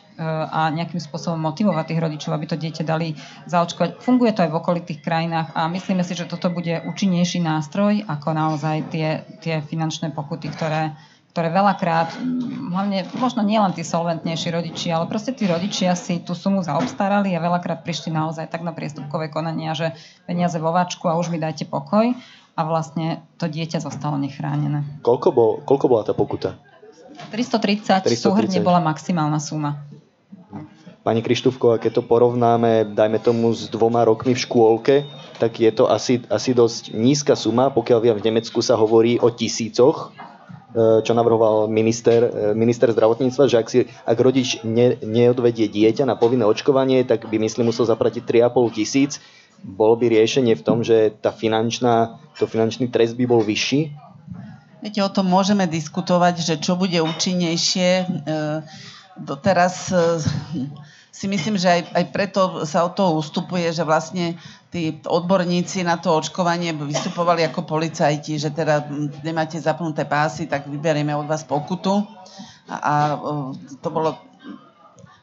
a nejakým spôsobom motivovať tých rodičov, aby to dieťa dali zaočkovať. Funguje to aj v okolitých krajinách a myslíme si, že toto bude účinnejší nástroj ako naozaj tie, tie finančné pokuty, ktoré, ktoré veľakrát, hlavne možno nielen tí solventnejší rodičia, ale proste tí rodičia si tú sumu zaobstarali a veľakrát prišli naozaj tak na priestupkové konania, že peniaze vo váčku a už mi dajte pokoj a vlastne to dieťa zostalo nechránené. Koľko, bol, koľko bola tá pokuta? 330, 330. súhrne bola maximálna suma. Pani Krištúfko, keď to porovnáme, dajme tomu s dvoma rokmi v škôlke, tak je to asi, asi dosť nízka suma. Pokiaľ viem, v Nemecku sa hovorí o tisícoch, e, čo navrhoval minister, e, minister zdravotníctva, že ak, si, ak rodič ne, neodvedie dieťa na povinné očkovanie, tak by, myslím, musel zaplatiť 3,5 tisíc bolo by riešenie v tom, že tá finančná, to finančný trest by bol vyšší? Viete, o tom môžeme diskutovať, že čo bude účinnejšie. E, doteraz e, si myslím, že aj, aj preto sa od toho ustupuje, že vlastne tí odborníci na to očkovanie vystupovali ako policajti, že teda nemáte zapnuté pásy, tak vyberieme od vás pokutu. A, a e, to bolo,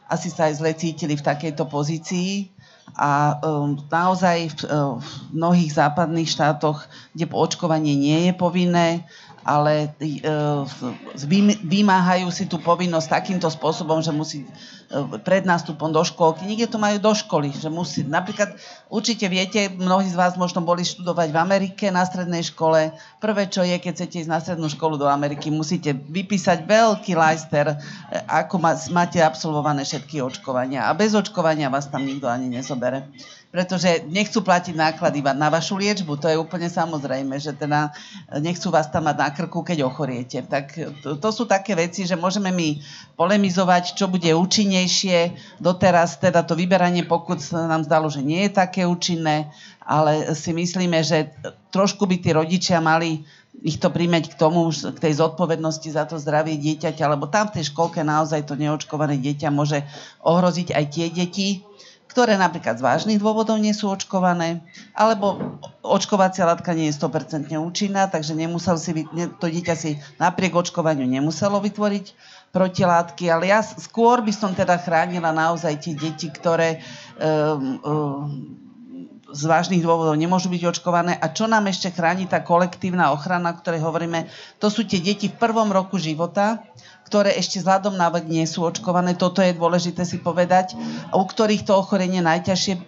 asi sa aj zle cítili v takejto pozícii. A um, naozaj v, uh, v mnohých západných štátoch, kde očkovanie nie je povinné, ale e, vymáhajú si tú povinnosť takýmto spôsobom, že musí e, pred nástupom do školky, niekde to majú do školy, že musí, napríklad určite viete, mnohí z vás možno boli študovať v Amerike na strednej škole, prvé čo je, keď chcete ísť na strednú školu do Ameriky, musíte vypísať veľký lajster, e, ako máte absolvované všetky očkovania. A bez očkovania vás tam nikto ani nezobere pretože nechcú platiť náklady na vašu liečbu, to je úplne samozrejme, že teda nechcú vás tam mať na krku, keď ochoriete. Tak to, to sú také veci, že môžeme my polemizovať, čo bude účinnejšie. Doteraz teda to vyberanie pokut nám zdalo, že nie je také účinné, ale si myslíme, že trošku by tí rodičia mali ich to príjmeť k tomu, k tej zodpovednosti za to zdravie dieťaťa, lebo tam v tej školke naozaj to neočkované dieťa môže ohroziť aj tie deti, ktoré napríklad z vážnych dôvodov nie sú očkované, alebo očkovacia látka nie je 100% účinná, takže nemusel si, to dieťa si napriek očkovaniu nemuselo vytvoriť protilátky, ale ja skôr by som teda chránila naozaj tie deti, ktoré um, um, z vážnych dôvodov nemôžu byť očkované. A čo nám ešte chráni tá kolektívna ochrana, o ktorej hovoríme, to sú tie deti v prvom roku života, ktoré ešte vzhľadom na vek nie sú očkované. Toto je dôležité si povedať. U ktorých to ochorenie najťažšie e,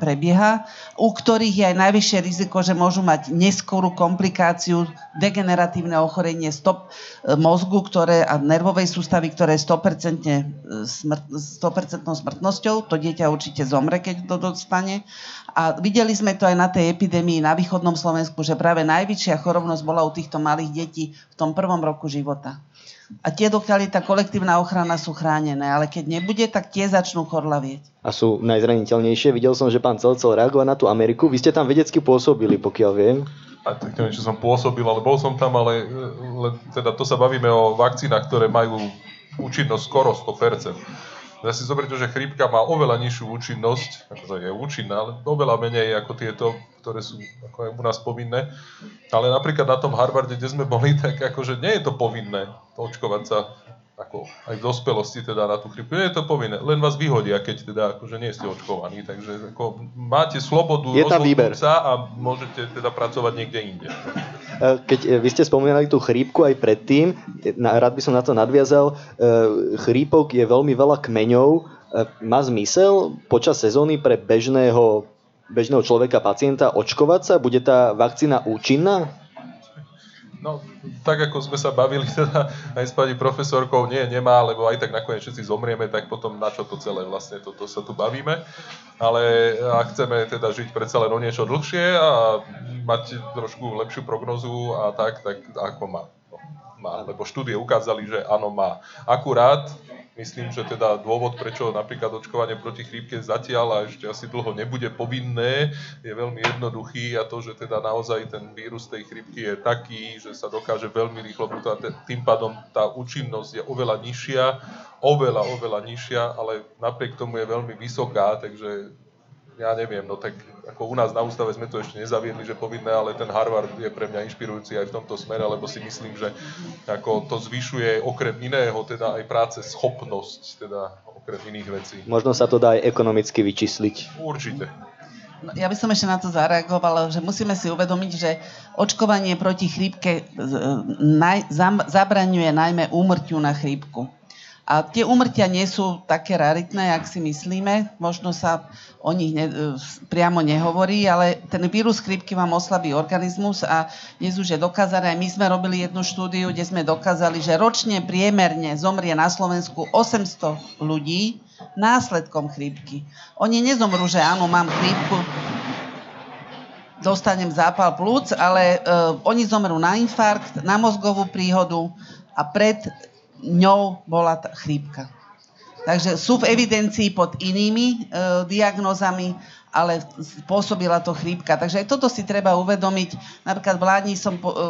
prebieha, u ktorých je aj najvyššie riziko, že môžu mať neskorú komplikáciu, degeneratívne ochorenie stop, e, mozgu ktoré, a nervovej sústavy, ktoré je 100%, e, smrt, 100% smrtnosťou. To dieťa určite zomre, keď to dostane. A videli sme to aj na tej epidémii na východnom Slovensku, že práve najväčšia chorobnosť bola u týchto malých detí v tom prvom roku života. A tie, dokiaľ tá kolektívna ochrana sú chránené, ale keď nebude, tak tie začnú chorlavieť. A sú najzraniteľnejšie. Videl som, že pán Celcel reagovať na tú Ameriku. Vy ste tam vedecky pôsobili, pokiaľ viem. A tak neviem, či som pôsobil, ale bol som tam, ale, ale teda to sa bavíme o vakcínach, ktoré majú účinnosť skoro 100%. Ja si zoberte, že chrípka má oveľa nižšiu účinnosť, akože je účinná, ale oveľa menej ako tieto, ktoré sú ako aj u nás povinné. Ale napríklad na tom Harvarde, kde sme boli, tak akože nie je to povinné očkovať sa ako aj v dospelosti teda na tú chrypku. Nie je to povinné, len vás vyhodia, keď teda akože nie ste očkovaní. Takže ako máte slobodu je tam výber. sa a môžete teda pracovať niekde inde. E, keď e, vy ste spomínali tú chrípku aj predtým, e, rád by som na to nadviazal, chrípok je veľmi veľa kmeňov. Má zmysel počas sezóny pre bežného, bežného človeka, pacienta očkovať sa? Bude tá vakcína účinná? No, tak ako sme sa bavili teda aj s pani profesorkou, nie, nemá, lebo aj tak nakoniec všetci zomrieme, tak potom na čo to celé vlastne, toto sa tu bavíme. Ale ak chceme teda žiť predsa len o niečo dlhšie a mať trošku lepšiu prognozu a tak, tak ako má. No, má, lebo štúdie ukázali, že áno, má. Akurát Myslím, že teda dôvod, prečo napríklad očkovanie proti chrípke zatiaľ a ešte asi dlho nebude povinné, je veľmi jednoduchý a to, že teda naozaj ten vírus tej chrípky je taký, že sa dokáže veľmi rýchlo mutovať, tým pádom tá účinnosť je oveľa nižšia, oveľa, oveľa nižšia, ale napriek tomu je veľmi vysoká, takže ja neviem, no tak ako u nás na ústave sme to ešte nezaviedli, že povinné, ale ten Harvard je pre mňa inšpirujúci aj v tomto smere, lebo si myslím, že ako to zvyšuje okrem iného teda aj práce schopnosť, teda okrem iných vecí. Možno sa to dá aj ekonomicky vyčísliť. Určite. No, ja by som ešte na to zareagovala, že musíme si uvedomiť, že očkovanie proti chrípke naj, zabraňuje najmä úmrtiu na chrípku. A tie úmrtia nie sú také raritné, jak si myslíme. Možno sa o nich ne, e, priamo nehovorí, ale ten vírus chrípky vám oslabí organizmus a dnes už je dokázané, my sme robili jednu štúdiu, kde sme dokázali, že ročne priemerne zomrie na Slovensku 800 ľudí následkom chrípky. Oni nezomrú, že áno, mám chrípku, dostanem zápal plúc, ale uh, oni zomrú na infarkt, na mozgovú príhodu a pred ňou bola tá chrípka. Takže sú v evidencii pod inými e, diagnózami, ale spôsobila to chrípka. Takže aj toto si treba uvedomiť. Napríklad v Ládni som po, e,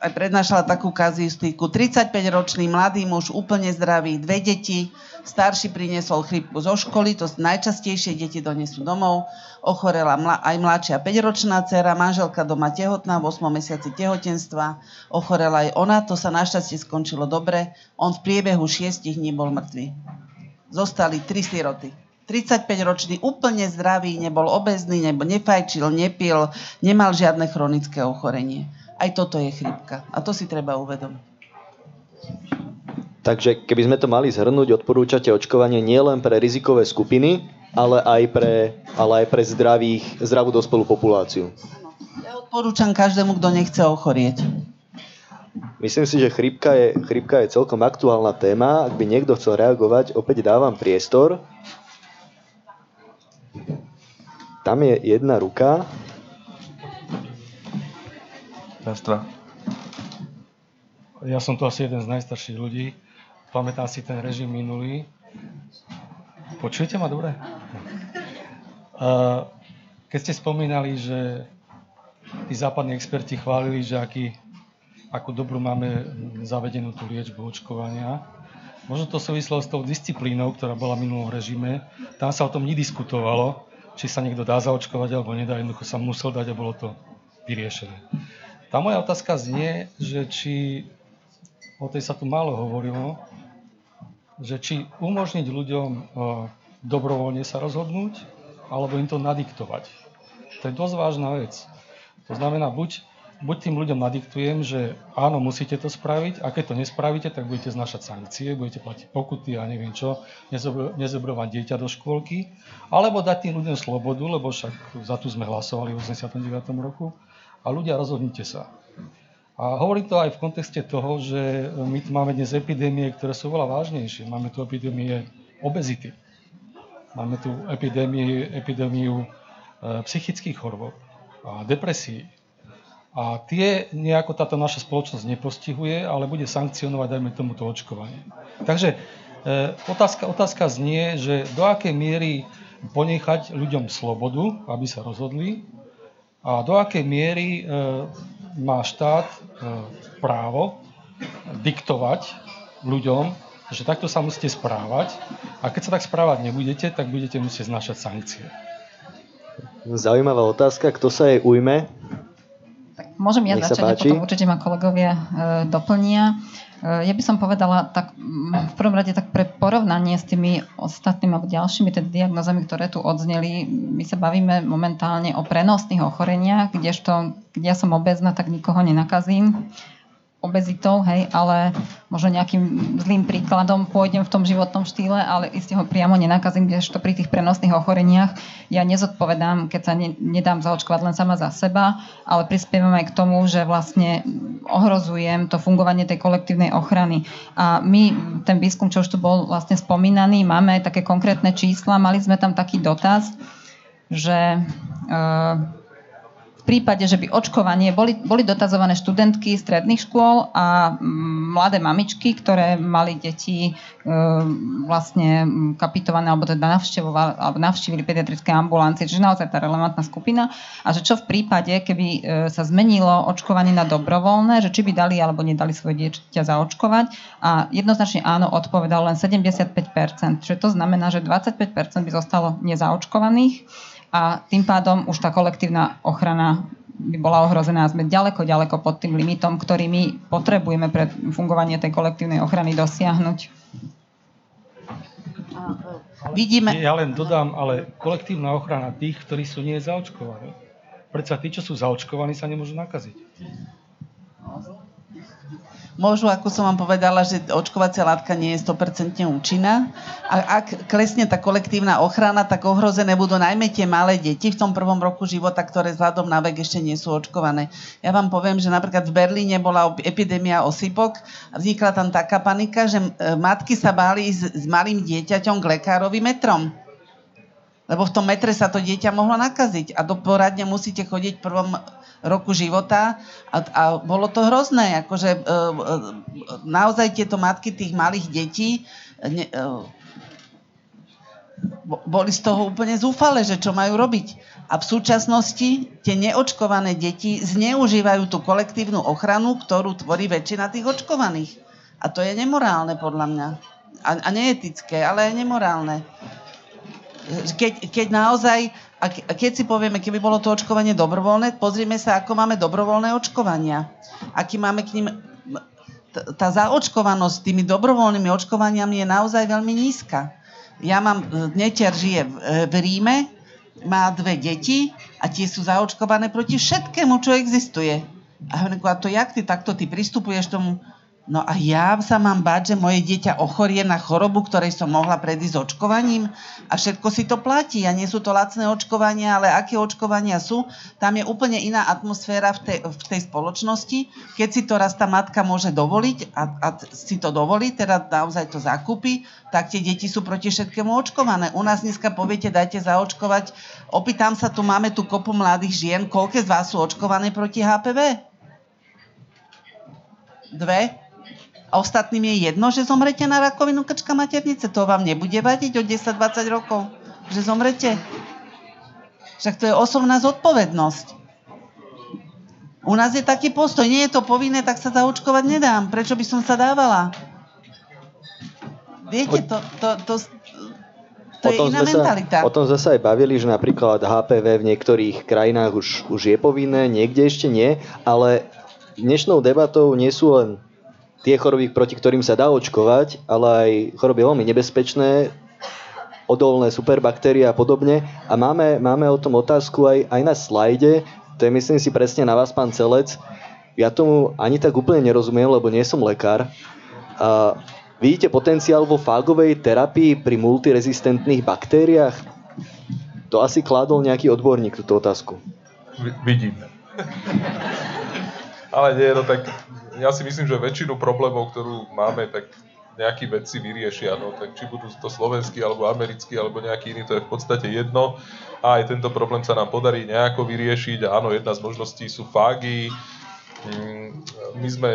aj prednášala takú kazistiku. 35-ročný mladý muž, úplne zdravý, dve deti, starší priniesol chrípku zo školy, to najčastejšie deti donesú domov, ochorela aj mladšia 5-ročná dcera, manželka doma tehotná v 8 mesiaci tehotenstva, ochorela aj ona, to sa našťastie skončilo dobre, on v priebehu 6 dní bol mŕtvý. Zostali tri siroty. 35-ročný, úplne zdravý, nebol obezný, nebo nefajčil, nepil, nemal žiadne chronické ochorenie. Aj toto je chrypka. A to si treba uvedomiť. Takže keby sme to mali zhrnúť, odporúčate očkovanie nielen pre rizikové skupiny, ale aj pre, ale aj pre zdravých, zdravú dospelú populáciu. Ja odporúčam každému, kto nechce ochorieť. Myslím si, že chrypka je, chrypka je celkom aktuálna téma. Ak by niekto chcel reagovať, opäť dávam priestor. Tam je jedna ruka. Raz, Ja som tu asi jeden z najstarších ľudí. Pamätám si ten režim minulý. Počujete ma dobre? Keď ste spomínali, že tí západní experti chválili, že aký, akú dobrú máme zavedenú tú liečbu očkovania, možno to súvislo s tou disciplínou, ktorá bola v minulom režime. Tam sa o tom nediskutovalo, či sa niekto dá zaočkovať alebo nedá, jednoducho sa musel dať a bolo to vyriešené. Tá moja otázka znie, že či, o tej sa tu málo hovorilo, že či umožniť ľuďom e, dobrovoľne sa rozhodnúť, alebo im to nadiktovať. To je dosť vážna vec. To znamená, buď, buď tým ľuďom nadiktujem, že áno, musíte to spraviť, a keď to nespravíte, tak budete znašať sankcie, budete platiť pokuty a neviem čo, nezobrovať dieťa do škôlky, alebo dať tým ľuďom slobodu, lebo však za tu sme hlasovali v 89. roku, a ľudia rozhodnite sa. A hovorím to aj v kontexte toho, že my tu máme dnes epidémie, ktoré sú veľa vážnejšie. Máme tu epidémie obezity. Máme tu epidémiu e, psychických chorôb a depresí. A tie nejako táto naša spoločnosť nepostihuje, ale bude sankcionovať, dajme tomuto očkovanie. Takže e, otázka, otázka znie, že do akej miery ponechať ľuďom slobodu, aby sa rozhodli, a do akej miery e, má štát e, právo diktovať ľuďom, že takto sa musíte správať a keď sa tak správať nebudete, tak budete musieť znašať sankcie. Zaujímavá otázka, kto sa jej ujme? Môžem ja Nech začať a potom určite ma kolegovia e, doplnia. Ja by som povedala tak v prvom rade tak pre porovnanie s tými ostatnými alebo ďalšími teda diagnozami, ktoré tu odzneli, my sa bavíme momentálne o prenosných ochoreniach, kdežto, keď ja som obezná, tak nikoho nenakazím. Obezitou, hej, ale možno nejakým zlým príkladom pôjdem v tom životnom štýle, ale iste ho priamo nenakazím, kdežto pri tých prenosných ochoreniach ja nezodpovedám, keď sa ne, nedám zaočkovať len sama za seba, ale prispievam aj k tomu, že vlastne ohrozujem to fungovanie tej kolektívnej ochrany. A my, ten výskum, čo už tu bol vlastne spomínaný, máme také konkrétne čísla, mali sme tam taký dotaz, že e, prípade, že by očkovanie, boli, boli dotazované študentky stredných škôl a mm, mladé mamičky, ktoré mali deti e, vlastne kapitované alebo teda navštevovali, alebo navštívili pediatrické ambulancie, čiže naozaj tá relevantná skupina. A že čo v prípade, keby e, sa zmenilo očkovanie na dobrovoľné, že či by dali alebo nedali svoje dieťa zaočkovať. A jednoznačne áno, odpovedal len 75%. Čiže to znamená, že 25% by zostalo nezaočkovaných a tým pádom už tá kolektívna ochrana by bola ohrozená. Sme ďaleko, ďaleko pod tým limitom, ktorý my potrebujeme pre fungovanie tej kolektívnej ochrany dosiahnuť. Vidíme... Ja len dodám, ale kolektívna ochrana tých, ktorí sú nie zaočkovaní. Predsa tí, čo sú zaočkovaní, sa nemôžu nakaziť môžu, ako som vám povedala, že očkovacia látka nie je 100% účinná. A ak klesne tá kolektívna ochrana, tak ohrozené budú najmä tie malé deti v tom prvom roku života, ktoré vzhľadom na vek ešte nie sú očkované. Ja vám poviem, že napríklad v Berlíne bola epidémia osýpok a vznikla tam taká panika, že e, matky sa báli s, s malým dieťaťom k lekárovi metrom lebo v tom metre sa to dieťa mohlo nakaziť a do poradne musíte chodiť v prvom roku života a, a bolo to hrozné, akože e, e, naozaj tieto matky tých malých detí ne, e, boli z toho úplne zúfale, že čo majú robiť. A v súčasnosti tie neočkované deti zneužívajú tú kolektívnu ochranu, ktorú tvorí väčšina tých očkovaných. A to je nemorálne podľa mňa. A, a neetické, ale aj nemorálne keď, keď naozaj, a keď si povieme, keby bolo to očkovanie dobrovoľné, pozrime sa, ako máme dobrovoľné očkovania. Aký máme k ním... Tá zaočkovanosť tými dobrovoľnými očkovaniami je naozaj veľmi nízka. Ja mám, netier žije v, v Ríme, má dve deti a tie sú zaočkované proti všetkému, čo existuje. A to jak ty takto ty pristupuješ tomu No a ja sa mám báť, že moje dieťa ochorie na chorobu, ktorej som mohla predísť očkovaním a všetko si to platí. A nie sú to lacné očkovania, ale aké očkovania sú. Tam je úplne iná atmosféra v tej, v tej spoločnosti. Keď si to raz tá matka môže dovoliť a, a si to dovolí, teda naozaj to zakúpi, tak tie deti sú proti všetkému očkované. U nás dneska poviete, dajte zaočkovať. Opýtam sa, tu máme tu kopu mladých žien, koľké z vás sú očkované proti HPV? Dve? Ostatným je jedno, že zomrete na rakovinu krčka maternice. To vám nebude vadiť o 10-20 rokov, že zomrete. Však to je osobná zodpovednosť. U nás je taký postoj, nie je to povinné, tak sa zaočkovať nedám. Prečo by som sa dávala? Viete, to, to, to, to je iná mentalita. Sa, o tom sme sa aj bavili, že napríklad HPV v niektorých krajinách už, už je povinné, niekde ešte nie, ale dnešnou debatou nie sú len tie choroby, proti ktorým sa dá očkovať, ale aj choroby veľmi nebezpečné, odolné superbaktérie a podobne. A máme, máme o tom otázku aj, aj na slajde, to je myslím si presne na vás, pán Celec. Ja tomu ani tak úplne nerozumiem, lebo nie som lekár. A vidíte potenciál vo fágovej terapii pri multirezistentných baktériách? To asi kládol nejaký odborník túto otázku. Vidím. Ale nie, no tak ja si myslím, že väčšinu problémov, ktorú máme, tak nejakí vedci vyriešia. No, tak či budú to slovenský, alebo americký, alebo nejaký iný, to je v podstate jedno. A aj tento problém sa nám podarí nejako vyriešiť. A áno, jedna z možností sú fágy. Mm, my sme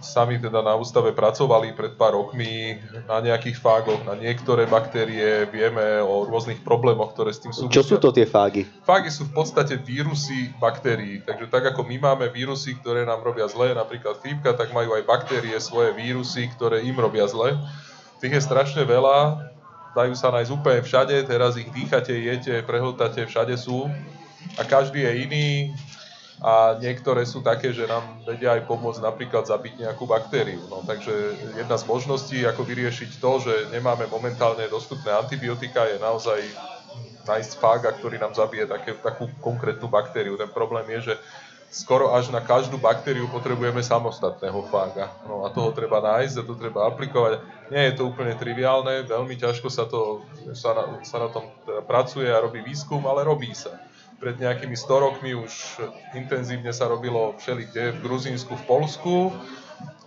sami teda na ústave pracovali pred pár rokmi na nejakých fágoch, na niektoré baktérie, vieme o rôznych problémoch, ktoré s tým súvisia. Čo sú to tie fágy? Fágy sú v podstate vírusy baktérií, takže tak ako my máme vírusy, ktoré nám robia zle, napríklad chrípka, tak majú aj baktérie svoje vírusy, ktoré im robia zle. Tých je strašne veľa, dajú sa nájsť úplne všade, teraz ich dýchate, jete, prehltate, všade sú a každý je iný, a niektoré sú také, že nám vedia aj pomôcť napríklad zabiť nejakú baktériu. No, takže jedna z možností, ako vyriešiť to, že nemáme momentálne dostupné antibiotika, je naozaj nájsť fága, ktorý nám zabije také, takú konkrétnu baktériu. Ten problém je, že skoro až na každú baktériu potrebujeme samostatného fága. No a toho treba nájsť a to treba aplikovať. Nie je to úplne triviálne, veľmi ťažko sa, to, sa, na, sa na tom teda pracuje a robí výskum, ale robí sa. Pred nejakými 100 rokmi už intenzívne sa robilo všelikde v Gruzínsku, v Polsku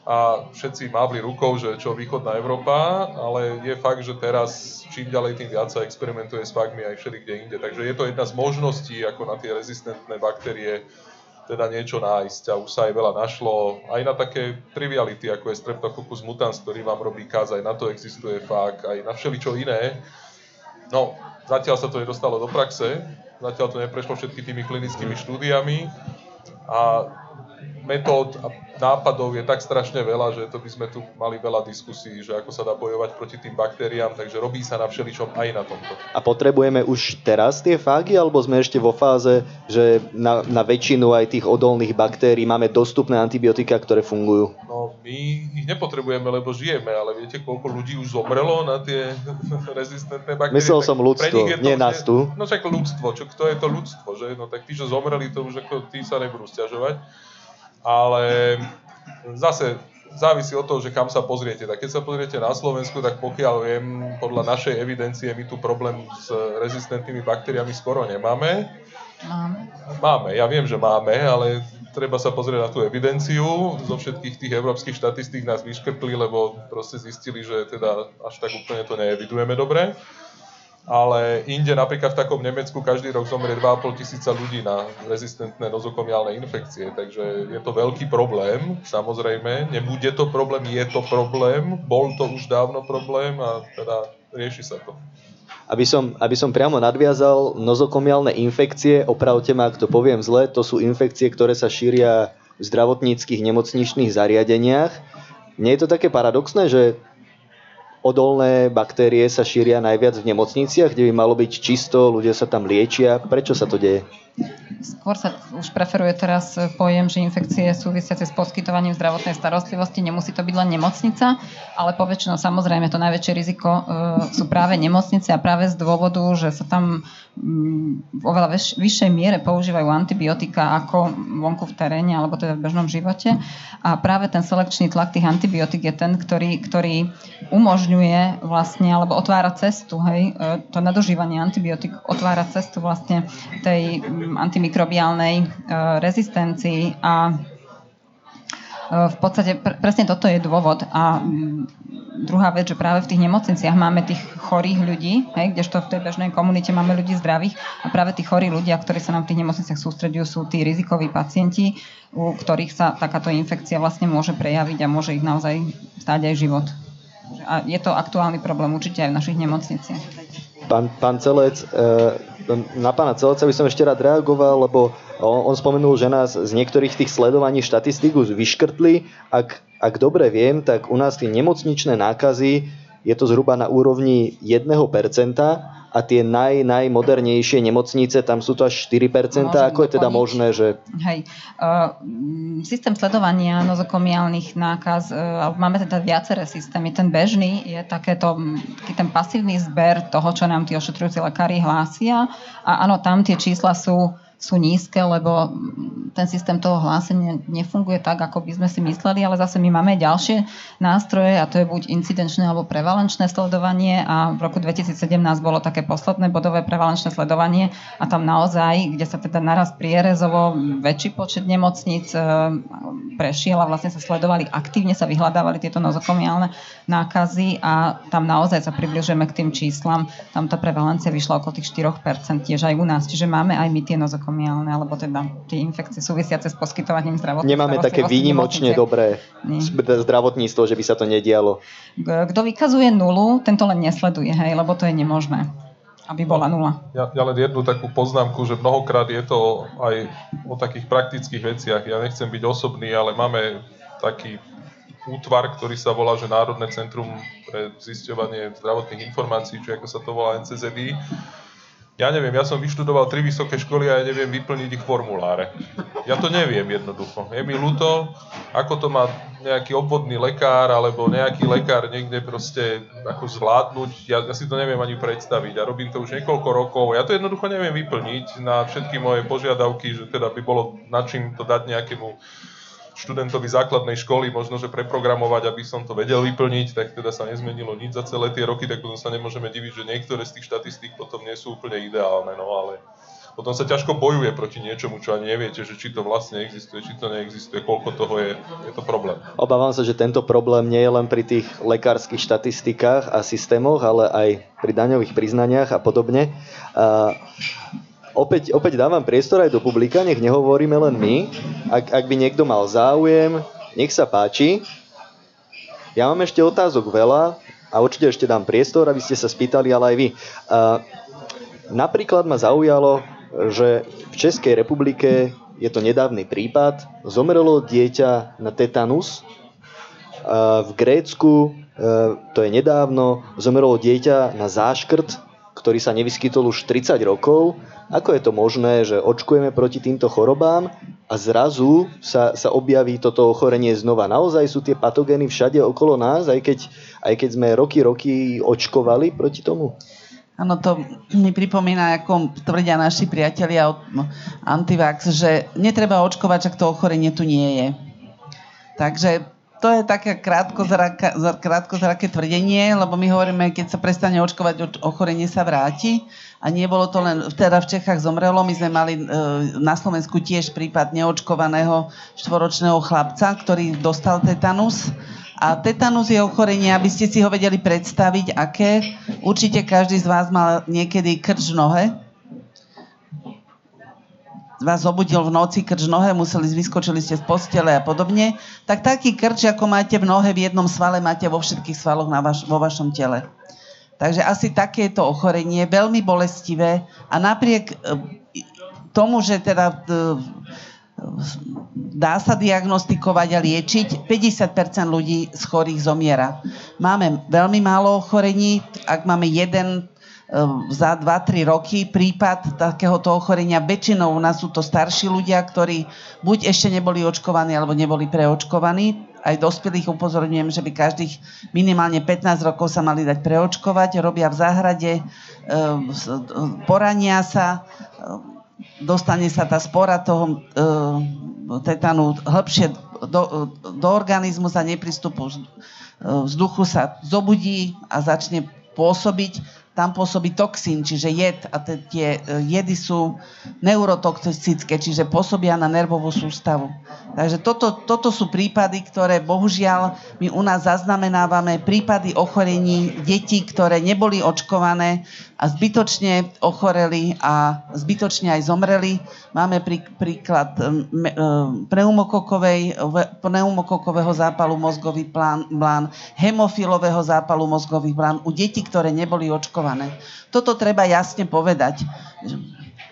a všetci mávli rukou, že čo východná Európa, ale je fakt, že teraz čím ďalej tým viac sa experimentuje s fagmi aj všelikde inde. Takže je to jedna z možností, ako na tie rezistentné baktérie teda niečo nájsť a už sa aj veľa našlo. Aj na také triviality, ako je Streptococcus mutans, ktorý vám robí kaz, aj na to existuje fakt, aj na všeličo iné. No, zatiaľ sa to nedostalo do praxe, zatiaľ to neprešlo všetky tými klinickými štúdiami a metód a nápadov je tak strašne veľa, že to by sme tu mali veľa diskusí, že ako sa dá bojovať proti tým baktériám, takže robí sa na všeličom aj na tomto. A potrebujeme už teraz tie fágy, alebo sme ešte vo fáze, že na, na väčšinu aj tých odolných baktérií máme dostupné antibiotika, ktoré fungujú? No, my ich nepotrebujeme, lebo žijeme, ale viete, koľko ľudí už zomrelo na tie rezistentné baktérie? Myslel som ľudstvo, nie nás tu. No však ľudstvo, čo, kto je to ľudstvo, že? No tak tí, čo zomreli, to už ako tí sa nebudú stiažovať ale zase závisí od toho, že kam sa pozriete. Tak keď sa pozriete na Slovensku, tak pokiaľ viem, podľa našej evidencie my tu problém s rezistentnými baktériami skoro nemáme. Máme. Máme, ja viem, že máme, ale treba sa pozrieť na tú evidenciu. Zo všetkých tých európskych štatistík nás vyškrtli, lebo proste zistili, že teda až tak úplne to neevidujeme dobre ale inde napríklad v takom Nemecku každý rok zomrie 2,5 tisíca ľudí na rezistentné nozokomiálne infekcie, takže je to veľký problém, samozrejme, nebude to problém, je to problém, bol to už dávno problém a teda rieši sa to. Aby som, aby som priamo nadviazal, nozokomiálne infekcie, opravte ma, ak to poviem zle, to sú infekcie, ktoré sa šíria v zdravotníckých nemocničných zariadeniach. Nie je to také paradoxné, že odolné baktérie sa šíria najviac v nemocniciach, kde by malo byť čisto, ľudia sa tam liečia. Prečo sa to deje? Skôr sa už preferuje teraz pojem, že infekcie súvisiace s poskytovaním zdravotnej starostlivosti nemusí to byť len nemocnica, ale poväčšinou samozrejme to najväčšie riziko e, sú práve nemocnice a práve z dôvodu, že sa tam mm, v oveľa vyššej miere používajú antibiotika ako vonku v teréne alebo teda v bežnom živote. A práve ten selekčný tlak tých antibiotik je ten, ktorý, ktorý umožňuje vlastne alebo otvára cestu, hej, e, to nadužívanie antibiotik otvára cestu vlastne tej antimikrobiálnej e, rezistencii a e, v podstate presne toto je dôvod. A druhá vec, že práve v tých nemocniciach máme tých chorých ľudí, hej, kdežto v tej bežnej komunite máme ľudí zdravých a práve tí chorí ľudia, ktorí sa nám v tých nemocniciach sústredujú, sú tí rizikoví pacienti, u ktorých sa takáto infekcia vlastne môže prejaviť a môže ich naozaj stáť aj život. A je to aktuálny problém určite aj v našich nemocniciach. Pán, pán Celec, e, na pána Celca by som ešte rád reagoval, lebo on, on spomenul, že nás z niektorých tých sledovaní štatistík už vyškrtli. Ak, ak dobre viem, tak u nás tie nemocničné nákazy je to zhruba na úrovni 1%, a tie naj, najmodernejšie nemocnice, tam sú to až 4%. Môžem Ako je teda možné, že... Hej. Uh, systém sledovania nozokomiálnych nákaz, uh, máme teda viaceré systémy. Ten bežný je takéto, taký ten pasívny zber toho, čo nám tí ošetrujúci lekári hlásia. A áno, tam tie čísla sú sú nízke, lebo ten systém toho hlásenia nefunguje tak, ako by sme si mysleli, ale zase my máme ďalšie nástroje a to je buď incidenčné alebo prevalenčné sledovanie a v roku 2017 bolo také posledné bodové prevalenčné sledovanie a tam naozaj, kde sa teda naraz prierezovo väčší počet nemocníc e, prešiel a vlastne sa sledovali, aktívne sa vyhľadávali tieto nozokomiálne nákazy a tam naozaj sa približujeme k tým číslam. Tam tá prevalencia vyšla okolo tých 4%, tiež aj u nás. Čiže máme aj my tie nozokomiálne nozokomiálne, alebo teda tie infekcie súvisiace s poskytovaním zdravotných Nemáme také výnimočne dobré Nie. zdravotníctvo, že by sa to nedialo. Kto vykazuje nulu, tento len nesleduje, hej, lebo to je nemožné aby bola nula. Ja, ja len jednu takú poznámku, že mnohokrát je to aj o takých praktických veciach. Ja nechcem byť osobný, ale máme taký útvar, ktorý sa volá, že Národné centrum pre zisťovanie zdravotných informácií, či ako sa to volá NCZI ja neviem, ja som vyštudoval tri vysoké školy a ja neviem vyplniť ich formuláre. Ja to neviem jednoducho. Je mi ľúto, ako to má nejaký obvodný lekár alebo nejaký lekár niekde proste ako zvládnuť. Ja, ja si to neviem ani predstaviť a robím to už niekoľko rokov. Ja to jednoducho neviem vyplniť na všetky moje požiadavky, že teda by bolo na čím to dať nejakému študentovi základnej školy možno, že preprogramovať, aby som to vedel vyplniť, tak teda sa nezmenilo nič za celé tie roky, tak potom sa nemôžeme diviť, že niektoré z tých štatistík potom nie sú úplne ideálne, no ale potom sa ťažko bojuje proti niečomu, čo ani neviete, že či to vlastne existuje, či to neexistuje, koľko toho je, je to problém. Obávam sa, že tento problém nie je len pri tých lekárskych štatistikách a systémoch, ale aj pri daňových priznaniach a podobne. Uh, opäť, opäť dávam priestor aj do publika, nech nehovoríme len my. Ak, ak by niekto mal záujem, nech sa páči. Ja mám ešte otázok veľa a určite ešte dám priestor, aby ste sa spýtali, ale aj vy. Uh, napríklad ma zaujalo, že v Českej republike je to nedávny prípad. Zomrelo dieťa na tetanus. Uh, v Grécku, uh, to je nedávno, zomrelo dieťa na záškrt, ktorý sa nevyskytol už 30 rokov ako je to možné, že očkujeme proti týmto chorobám a zrazu sa, sa objaví toto ochorenie znova? Naozaj sú tie patogény všade okolo nás, aj keď, aj keď sme roky, roky očkovali proti tomu? Áno, to mi pripomína, ako tvrdia naši priatelia od Antivax, že netreba očkovať, ak to ochorenie tu nie je. Takže to je také krátkozraké tvrdenie, lebo my hovoríme, keď sa prestane očkovať, ochorenie sa vráti. A nie to len, teda v Čechách zomrelo, my sme mali e, na Slovensku tiež prípad neočkovaného štvoročného chlapca, ktorý dostal tetanus. A tetanus je ochorenie, aby ste si ho vedeli predstaviť, aké. Určite každý z vás mal niekedy krč v nohe vás zobudil v noci krč nohe, museli, vyskočili ste z postele a podobne, tak taký krč, ako máte v nohe v jednom svale, máte vo všetkých svaloch na vaš, vo vašom tele. Takže asi takéto ochorenie, veľmi bolestivé a napriek e, tomu, že teda e, dá sa diagnostikovať a liečiť, 50% ľudí z chorých zomiera. Máme veľmi málo ochorení, ak máme jeden za 2-3 roky prípad takéhoto ochorenia. Väčšinou u nás sú to starší ľudia, ktorí buď ešte neboli očkovaní, alebo neboli preočkovaní. Aj dospelých upozorňujem, že by každých minimálne 15 rokov sa mali dať preočkovať. Robia v záhrade, ehm, porania sa, ehm, dostane sa tá spora toho tetanu hĺbšie do, do organizmu za nepristupu vzduchu sa zobudí a začne pôsobiť tam pôsobí toxín, čiže jed a tie e, jedy sú neurotoxické, čiže pôsobia na nervovú sústavu. Takže toto, toto sú prípady, ktoré bohužiaľ my u nás zaznamenávame, prípady ochorení detí, ktoré neboli očkované a zbytočne ochoreli a zbytočne aj zomreli. Máme prí, príklad e, pneumokokového zápalu mozgový plán, hemofilového zápalu mozgových blán u detí, ktoré neboli očkované komplikované. Toto treba jasne povedať.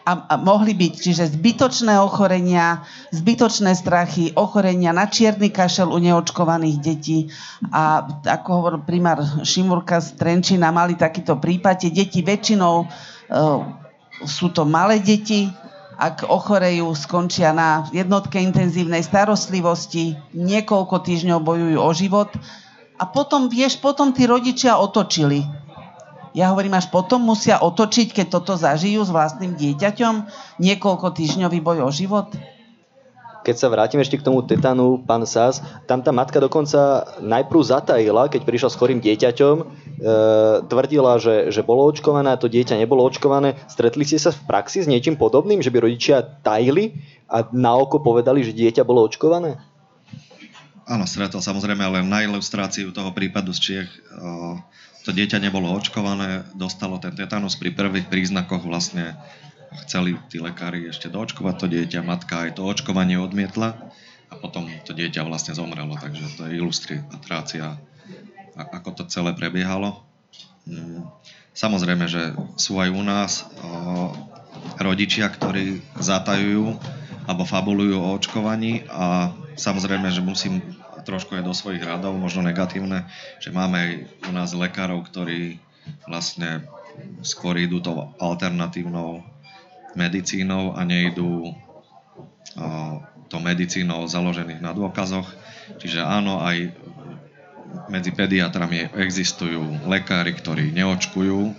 A, a mohli byť, čiže zbytočné ochorenia, zbytočné strachy, ochorenia na čierny kašel u neočkovaných detí. A ako hovoril primár Šimurka z Trenčina, mali takýto prípad. Tie deti väčšinou uh, sú to malé deti, ak ochorejú, skončia na jednotke intenzívnej starostlivosti, niekoľko týždňov bojujú o život a potom, vieš, potom tí rodičia otočili ja hovorím, až potom musia otočiť, keď toto zažijú s vlastným dieťaťom, niekoľko týždňový boj o život? Keď sa vrátim ešte k tomu tetanu, pán Sás, tam tá matka dokonca najprv zatajila, keď prišla s chorým dieťaťom, e, tvrdila, že, že bolo očkované a to dieťa nebolo očkované. Stretli ste sa v praxi s niečím podobným, že by rodičia tajili a na oko povedali, že dieťa bolo očkované? Áno, stretol samozrejme, ale na ilustráciu toho prípadu z Čiech to dieťa nebolo očkované, dostalo ten tetanus pri prvých príznakoch vlastne chceli tí lekári ešte doočkovať to dieťa, matka aj to očkovanie odmietla a potom to dieťa vlastne zomrelo, takže to je ilustrácia, ako to celé prebiehalo. Mm, samozrejme, že sú aj u nás rodičia, ktorí zatajujú alebo fabulujú o očkovaní a samozrejme, že musím trošku aj do svojich radov, možno negatívne, že máme aj u nás lekárov, ktorí vlastne skôr idú to alternatívnou medicínou a nejdú to medicínou založených na dôkazoch. Čiže áno, aj medzi pediatrami existujú lekári, ktorí neočkujú.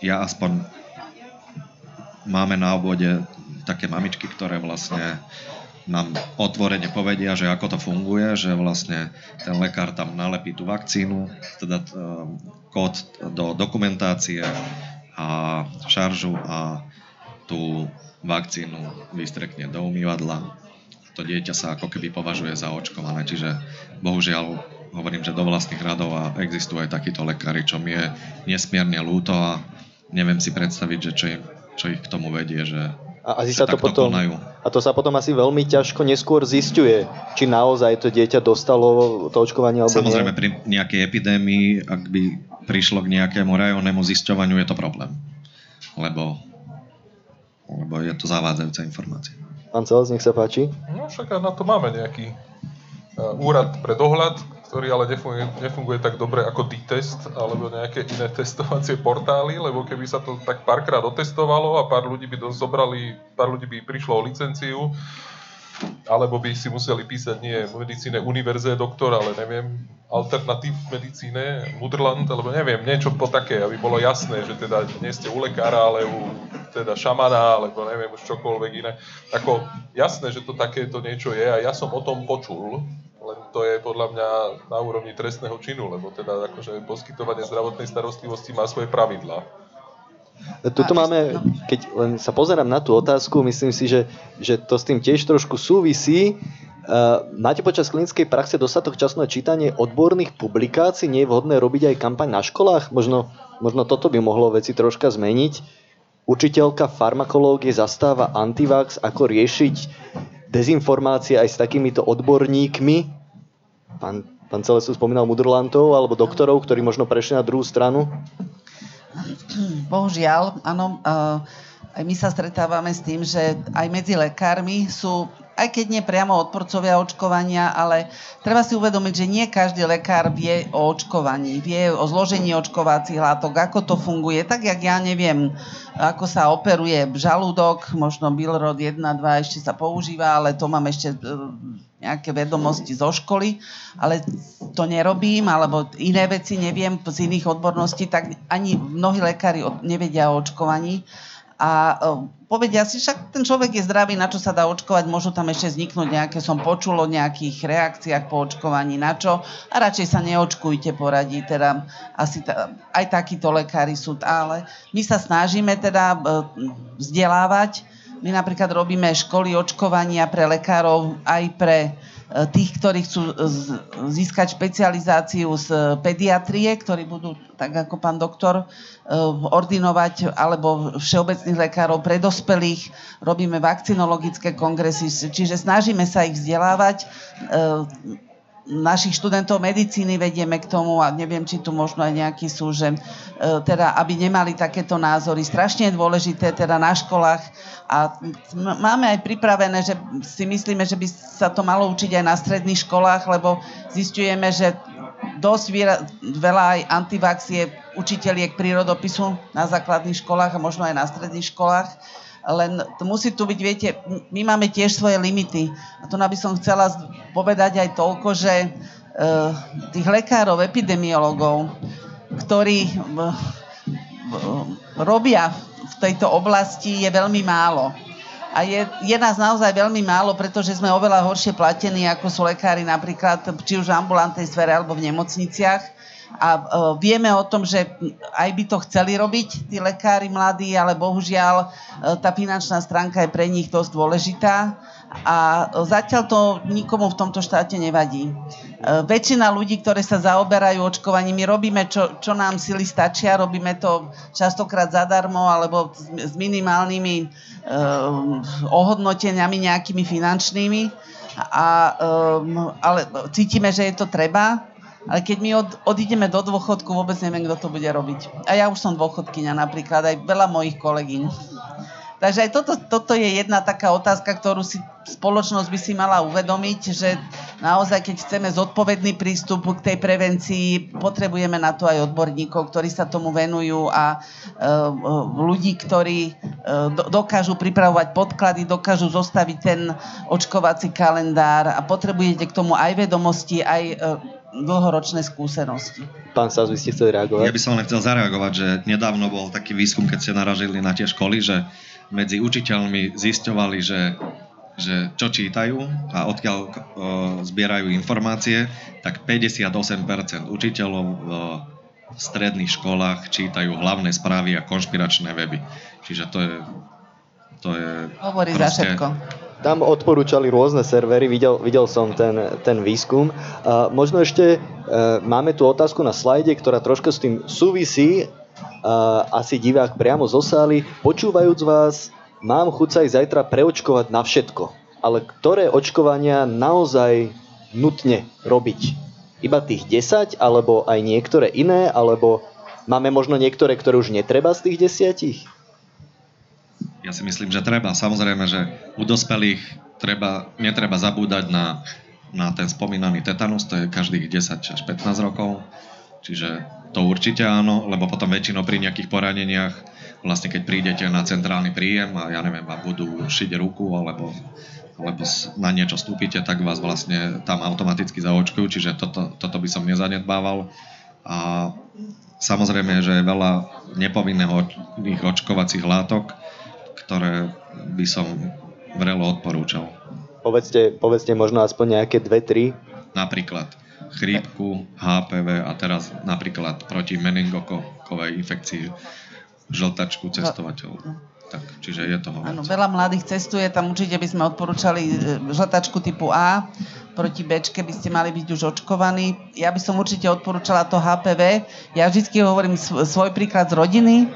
Ja aspoň máme na obvode také mamičky, ktoré vlastne nám otvorene povedia, že ako to funguje, že vlastne ten lekár tam nalepí tú vakcínu, teda kód do dokumentácie a šaržu a tú vakcínu vystrekne do umývadla. To dieťa sa ako keby považuje za očkované, čiže bohužiaľ hovorím, že do vlastných radov a existujú aj takíto lekári, čo mi je nesmierne ľúto a neviem si predstaviť, že čo, im, čo ich k tomu vedie, že a, asi sa to potom, konajú. a to sa potom asi veľmi ťažko neskôr zistuje, či naozaj to dieťa dostalo to očkovanie alebo Samozrejme, nie. pri nejakej epidémii, ak by prišlo k nejakému rajónnemu zisťovaniu, je to problém. Lebo, lebo je to zavádzajúca informácia. Pán Celec, nech sa páči. No však na to máme nejaký uh, úrad pre dohľad, ktorý ale nefunguje, nefunguje tak dobre ako D-test alebo nejaké iné testovacie portály, lebo keby sa to tak párkrát otestovalo a pár ľudí by to zobrali, pár ľudí by prišlo o licenciu, alebo by si museli písať nie medicíne univerze doktor, ale neviem, alternatív v medicíne, Mudrland, alebo neviem, niečo po také, aby bolo jasné, že teda nie ste u lekára, ale u teda šamana, alebo neviem, už čokoľvek iné. Ako jasné, že to takéto niečo je a ja som o tom počul, len to je podľa mňa na úrovni trestného činu, lebo teda akože poskytovanie zdravotnej starostlivosti má svoje pravidlá. Tuto máme, keď len sa pozerám na tú otázku, myslím si, že, že to s tým tiež trošku súvisí. Uh, máte počas klinickej praxe dostatok času na čítanie odborných publikácií? Nie je vhodné robiť aj kampaň na školách? Možno, možno toto by mohlo veci troška zmeniť. Učiteľka farmakológie zastáva antivax, ako riešiť dezinformácie aj s takýmito odborníkmi. Pán, pán Celesu spomínal mudrlantov alebo doktorov, ktorí možno prešli na druhú stranu. Bohužiaľ, áno, aj my sa stretávame s tým, že aj medzi lekármi sú aj keď nie priamo odporcovia očkovania, ale treba si uvedomiť, že nie každý lekár vie o očkovaní, vie o zložení očkovacích látok, ako to funguje. Tak, jak ja neviem, ako sa operuje žalúdok, možno Bilrod 1, 2 ešte sa používa, ale to mám ešte e, nejaké vedomosti zo školy, ale to nerobím, alebo iné veci neviem z iných odborností, tak ani mnohí lekári nevedia o očkovaní a e, povedia si, však ten človek je zdravý, na čo sa dá očkovať, môžu tam ešte vzniknúť nejaké, som počul o nejakých reakciách po očkovaní, na čo, a radšej sa neočkujte, poradí, teda asi ta, aj takíto lekári sú, ale my sa snažíme teda e, vzdelávať, my napríklad robíme školy očkovania pre lekárov aj pre tých, ktorí chcú získať špecializáciu z pediatrie, ktorí budú, tak ako pán doktor, e, ordinovať alebo všeobecných lekárov pre dospelých. Robíme vakcinologické kongresy, čiže snažíme sa ich vzdelávať e, našich študentov medicíny vedieme k tomu a neviem, či tu možno aj nejakí sú, že e, teda, aby nemali takéto názory. Strašne je dôležité teda na školách a máme aj pripravené, že si myslíme, že by sa to malo učiť aj na stredných školách, lebo zistujeme, že dosť veľa aj antivaxie učiteľiek prírodopisu na základných školách a možno aj na stredných školách len to musí tu byť, viete, my máme tiež svoje limity. A to by som chcela povedať aj toľko, že uh, tých lekárov, epidemiologov, ktorí robia v tejto oblasti je veľmi málo. A je, je nás naozaj veľmi málo, pretože sme oveľa horšie platení, ako sú lekári napríklad, či už v ambulantnej sfere alebo v nemocniciach a uh, vieme o tom, že aj by to chceli robiť tí lekári mladí, ale bohužiaľ uh, tá finančná stránka je pre nich dosť dôležitá. A zatiaľ to nikomu v tomto štáte nevadí. Uh, väčšina ľudí, ktoré sa zaoberajú očkovaním, my robíme, čo, čo nám sily stačia, robíme to častokrát zadarmo alebo s, minimálnymi ohodnoteniami nejakými finančnými, a, ale cítime, že je to treba ale keď my od, odídeme do dôchodku, vôbec neviem, kto to bude robiť. A ja už som dôchodkyňa napríklad, aj veľa mojich kolegyň. Takže aj toto, toto je jedna taká otázka, ktorú si spoločnosť by si mala uvedomiť, že naozaj, keď chceme zodpovedný prístup k tej prevencii, potrebujeme na to aj odborníkov, ktorí sa tomu venujú a uh, ľudí, ktorí uh, dokážu pripravovať podklady, dokážu zostaviť ten očkovací kalendár a potrebujete k tomu aj vedomosti, aj uh, dlhoročné skúsenosti. Pán Saz, vy ste chceli reagovať? Ja by som len chcel zareagovať, že nedávno bol taký výskum, keď ste naražili na tie školy, že medzi učiteľmi zisťovali, že, že čo čítajú a odkiaľ o, zbierajú informácie, tak 58% učiteľov v stredných školách čítajú hlavné správy a konšpiračné weby. Čiže to je... To je Hovorí proste, za všetko tam odporúčali rôzne servery, videl, videl som ten, ten výskum. Uh, možno ešte uh, máme tu otázku na slajde, ktorá troška s tým súvisí. Uh, asi divák priamo zo sály. Počúvajúc vás, mám chuť sa aj zajtra preočkovať na všetko. Ale ktoré očkovania naozaj nutne robiť? Iba tých 10, alebo aj niektoré iné, alebo máme možno niektoré, ktoré už netreba z tých desiatich? Ja si myslím, že treba. Samozrejme, že u dospelých treba, netreba zabúdať na, na ten spomínaný tetanus, to je každých 10 až 15 rokov. Čiže to určite áno, lebo potom väčšinou pri nejakých poraneniach, vlastne keď prídete na centrálny príjem a ja neviem, vám budú šiť ruku alebo, alebo na niečo stúpite, tak vás vlastne tam automaticky zaočkujú, čiže toto, toto by som nezanedbával. A samozrejme, že je veľa nepovinných očkovacích látok, ktoré by som vrelo odporúčal. Povedzte, povedzte možno aspoň nejaké dve, tri. Napríklad chrípku, HPV a teraz napríklad proti meningokokovej infekcii žltačku cestovateľov. Tak, čiže je toho Áno, veľa mladých cestuje, tam určite by sme odporúčali e, žltačku typu A, proti Bčke by ste mali byť už očkovaní. Ja by som určite odporúčala to HPV. Ja vždy hovorím svoj príklad z rodiny.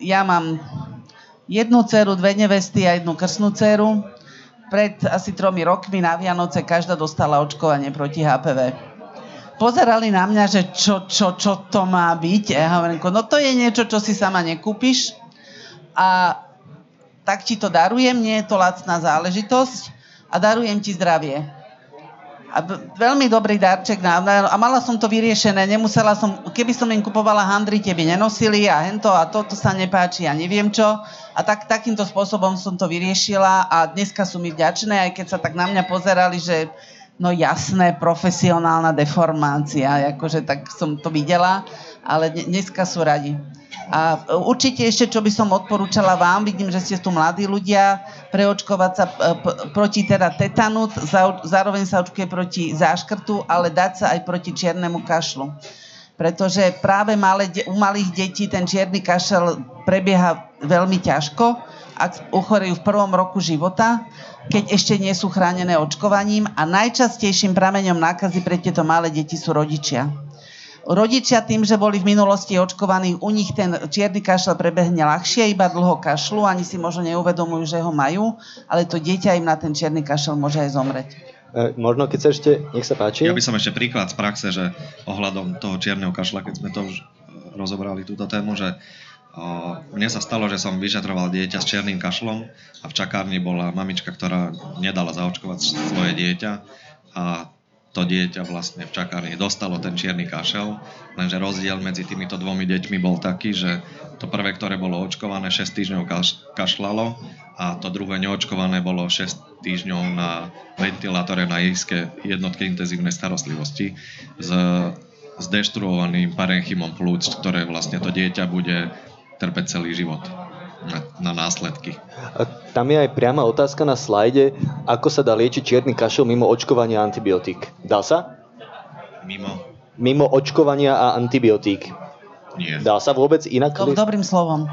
Ja mám jednu dceru, dve nevesty a jednu krsnú dceru. Pred asi tromi rokmi na Vianoce každá dostala očkovanie proti HPV. Pozerali na mňa, že čo, čo, čo to má byť. Ja hovorím, no to je niečo, čo si sama nekúpiš a tak ti to darujem, nie je to lacná záležitosť a darujem ti zdravie. Veľmi dobrý darček na, a mala som to vyriešené, nemusela som, keby som im kupovala handry, tie by nenosili a hento a toto sa nepáči a neviem čo. A tak, takýmto spôsobom som to vyriešila a dneska sú mi vďačné, aj keď sa tak na mňa pozerali, že no jasné, profesionálna deformácia, akože tak som to videla, ale dneska sú radi. A určite ešte, čo by som odporúčala vám, vidím, že ste tu mladí ľudia, preočkovať sa proti teda tetanu, zároveň sa očkuje proti záškrtu, ale dať sa aj proti čiernemu kašlu. Pretože práve malé, u malých detí ten čierny kašel prebieha veľmi ťažko, ak uchorejú v prvom roku života, keď ešte nie sú chránené očkovaním a najčastejším prameňom nákazy pre tieto malé deti sú rodičia. Rodičia tým, že boli v minulosti očkovaní, u nich ten čierny kašel prebehne ľahšie, iba dlho kašlu, ani si možno neuvedomujú, že ho majú, ale to dieťa im na ten čierny kašel môže aj zomreť. E, možno keď sa ešte, nech sa páči. Ja by som ešte príklad z praxe, že ohľadom toho čierneho kašla, keď sme to už e, rozobrali túto tému, že o, mne sa stalo, že som vyšetroval dieťa s čiernym kašlom a v čakárni bola mamička, ktorá nedala zaočkovať svoje dieťa a to dieťa vlastne v čakárni dostalo ten čierny kašel, lenže rozdiel medzi týmito dvomi deťmi bol taký, že to prvé, ktoré bolo očkované, 6 týždňov kaš- kašlalo a to druhé neočkované bolo 6 týždňov na ventilátore na iské jednotke intenzívnej starostlivosti s, s deštruovaným parenchymom plúc, ktoré vlastne to dieťa bude trpeť celý život na, na následky. A tam je aj priama otázka na slajde, ako sa dá liečiť čierny kašel mimo očkovania a antibiotík. Dá sa? Mimo? Mimo očkovania a antibiotík. Nie. Dá sa vôbec inak? Dob- dobrým slovom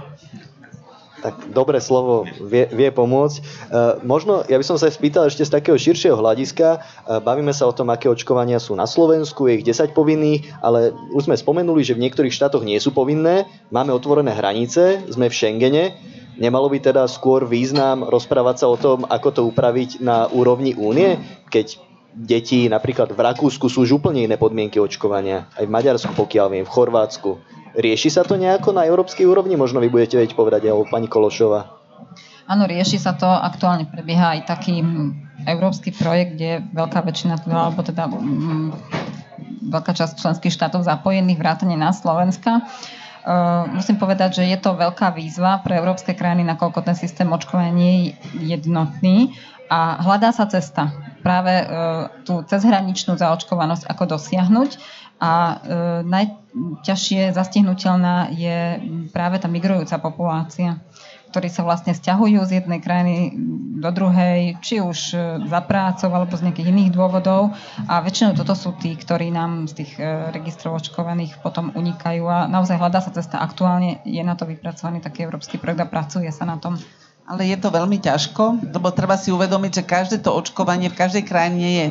tak dobré slovo vie, vie pomôcť. E, možno, ja by som sa spýtal ešte z takého širšieho hľadiska. E, bavíme sa o tom, aké očkovania sú na Slovensku, je ich 10 povinných, ale už sme spomenuli, že v niektorých štátoch nie sú povinné. Máme otvorené hranice, sme v Schengene. Nemalo by teda skôr význam rozprávať sa o tom, ako to upraviť na úrovni únie, keď deti napríklad v Rakúsku sú už úplne iné podmienky očkovania. Aj v Maďarsku, pokiaľ viem, v Chorvátsku. Rieši sa to nejako na európskej úrovni? Možno vy budete vedieť povedať, alebo pani Kološova. Áno, rieši sa to. Aktuálne prebieha aj taký európsky projekt, kde veľká väčšina, alebo teda m, veľká časť členských štátov zapojených, vrátane na Slovenska. Uh, musím povedať, že je to veľká výzva pre európske krajiny, nakoľko ten systém očkovania je jednotný a hľadá sa cesta práve uh, tú cezhraničnú zaočkovanosť ako dosiahnuť a uh, najťažšie zastihnutelná je práve tá migrujúca populácia ktorí sa vlastne stiahujú z jednej krajiny do druhej, či už e, za prácou alebo z nejakých iných dôvodov. A väčšinou toto sú tí, ktorí nám z tých e, registrov očkovaných potom unikajú a naozaj hľadá sa cesta. Aktuálne je na to vypracovaný taký európsky projekt a pracuje sa na tom. Ale je to veľmi ťažko, lebo treba si uvedomiť, že každé to očkovanie v každej krajine je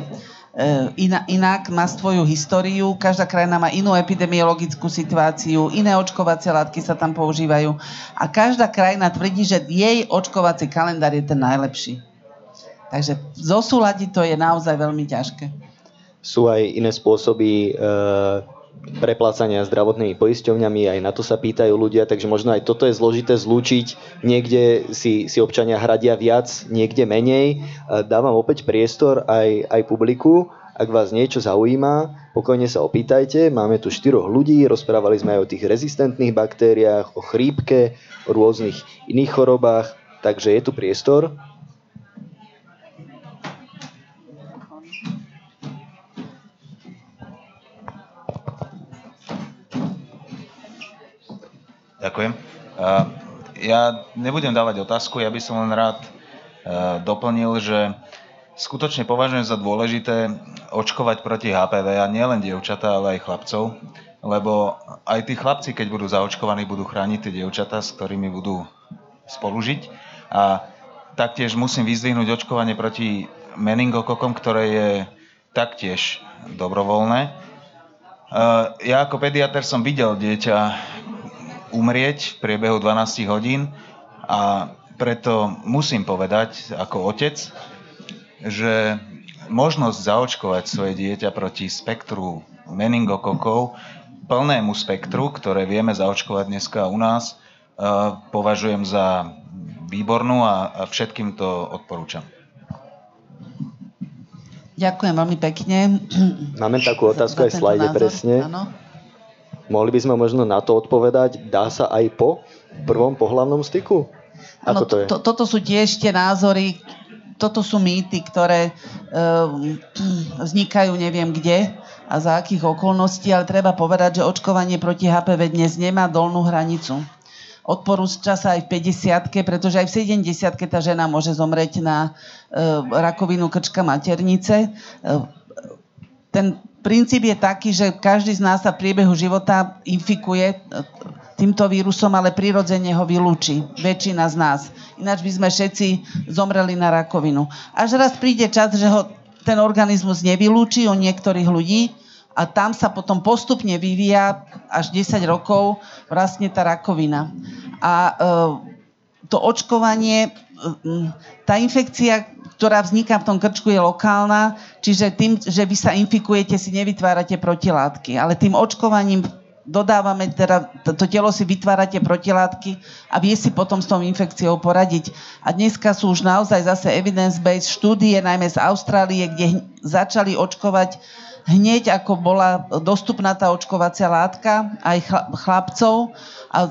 E, inak, má svoju históriu, každá krajina má inú epidemiologickú situáciu, iné očkovacie látky sa tam používajú a každá krajina tvrdí, že jej očkovací kalendár je ten najlepší. Takže zosúľadiť to je naozaj veľmi ťažké. Sú aj iné spôsoby e, preplácania zdravotnými poisťovňami, aj na to sa pýtajú ľudia, takže možno aj toto je zložité zlúčiť. Niekde si, si občania hradia viac, niekde menej. Dávam opäť priestor aj, aj publiku. Ak vás niečo zaujíma, pokojne sa opýtajte. Máme tu štyroch ľudí, rozprávali sme aj o tých rezistentných baktériách, o chrípke, o rôznych iných chorobách, takže je tu priestor. Ďakujem. Ja nebudem dávať otázku, ja by som len rád doplnil, že skutočne považujem za dôležité očkovať proti HPV a nielen dievčatá, ale aj chlapcov, lebo aj tí chlapci, keď budú zaočkovaní, budú chrániť tie dievčatá, s ktorými budú spolužiť. A taktiež musím vyzdvihnúť očkovanie proti meningokokom, ktoré je taktiež dobrovoľné. Ja ako pediater som videl dieťa, umrieť v priebehu 12 hodín a preto musím povedať ako otec, že možnosť zaočkovať svoje dieťa proti spektru meningokokov, plnému spektru, ktoré vieme zaočkovať dneska u nás, považujem za výbornú a všetkým to odporúčam. Ďakujem veľmi pekne. Máme takú otázku aj v slajde presne. Ano. Mohli by sme možno na to odpovedať, dá sa aj po prvom pohlavnom styku? Ako to je? To, toto sú tiež tie názory, toto sú mýty, ktoré e, vznikajú neviem kde a za akých okolností, ale treba povedať, že očkovanie proti HPV dnes nemá dolnú hranicu. Odporúča sa aj v 50 pretože aj v 70 tá žena môže zomrieť na e, rakovinu krčka maternice. E, ten princíp je taký, že každý z nás sa v priebehu života infikuje e, týmto vírusom, ale prirodzene ho vylúči. Väčšina z nás. Ináč by sme všetci zomreli na rakovinu. Až raz príde čas, že ho ten organizmus nevylúči u niektorých ľudí a tam sa potom postupne vyvíja až 10 rokov vlastne tá rakovina. A e, to očkovanie, e, tá infekcia, ktorá vzniká v tom krčku, je lokálna, čiže tým, že vy sa infikujete, si nevytvárate protilátky. Ale tým očkovaním dodávame, teda to telo si vytvárate protilátky a vie si potom s tou infekciou poradiť. A dneska sú už naozaj zase evidence-based štúdie, najmä z Austrálie, kde začali očkovať hneď ako bola dostupná tá očkovacia látka aj chlapcov a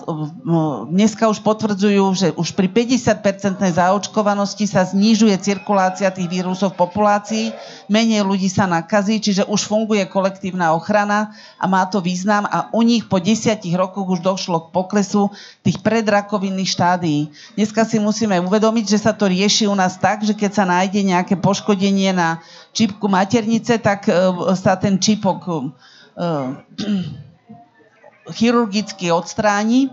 dneska už potvrdzujú, že už pri 50-percentnej zaočkovanosti sa znižuje cirkulácia tých vírusov v populácii, menej ľudí sa nakazí, čiže už funguje kolektívna ochrana a má to význam a u nich po desiatich rokoch už došlo k poklesu tých predrakovinných štádií. Dneska si musíme uvedomiť, že sa to rieši u nás tak, že keď sa nájde nejaké poškodenie na čipku maternice, tak e, sa ten čipok e, chirurgicky odstráni.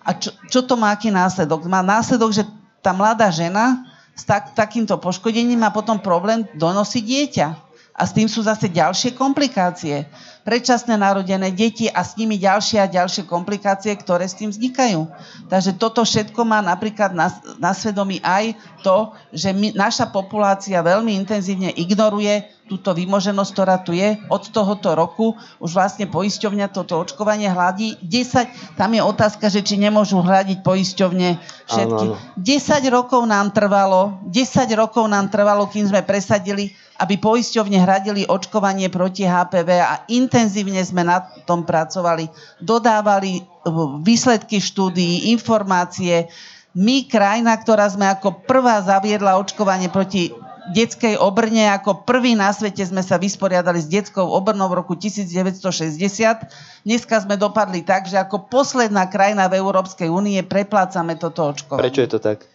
A čo, čo to má aký následok? Má následok, že tá mladá žena s tak, takýmto poškodením má potom problém donosiť dieťa. A s tým sú zase ďalšie komplikácie. Predčasné narodené deti a s nimi ďalšie a ďalšie komplikácie, ktoré s tým vznikajú. Takže toto všetko má napríklad na, na svedomí aj to, že my, naša populácia veľmi intenzívne ignoruje túto vymoženosť, ktorá tu je od tohoto roku. Už vlastne poisťovňa toto očkovanie hladí. 10, tam je otázka, že či nemôžu hľadiť poisťovne všetky. Áno, áno. 10 rokov nám trvalo, 10 rokov nám trvalo, kým sme presadili, aby poisťovne hradili očkovanie proti HPV a intenzívne sme na tom pracovali. Dodávali eh, výsledky štúdií, informácie. My, krajina, ktorá sme ako prvá zaviedla očkovanie proti detskej obrne, ako prvý na svete sme sa vysporiadali s detskou obrnou v roku 1960. Dneska sme dopadli tak, že ako posledná krajina v Európskej únie preplácame toto očkovanie. Prečo je to tak?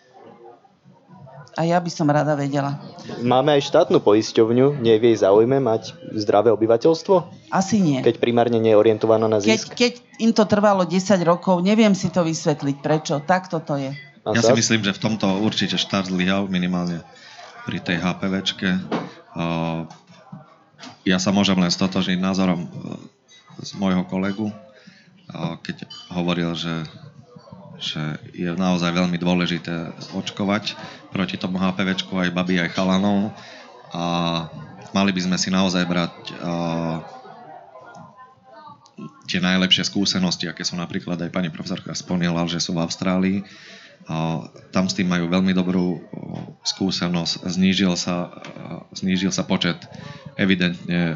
A ja by som rada vedela. Máme aj štátnu poisťovňu, nie je v jej záujme mať zdravé obyvateľstvo, Asi nie. keď primárne nie je orientovaná na Keď, zisk. keď im to trvalo 10 rokov, neviem si to vysvetliť, prečo. Takto to je. A Ja si myslím, že v tomto určite štát zlyhal, minimálne pri tej HPVčke. Ja sa môžem len stotožniť názorom uh, z môjho kolegu, keď hovoril, že, že je naozaj veľmi dôležité očkovať proti tomu HPVčku aj babi, aj chalanov a mali by sme si naozaj brať uh, tie najlepšie skúsenosti, aké sú napríklad aj pani profesorka spomínala, že sú v Austrálii. Tam s tým majú veľmi dobrú skúsenosť. Znížil sa, znížil sa počet evidentne a,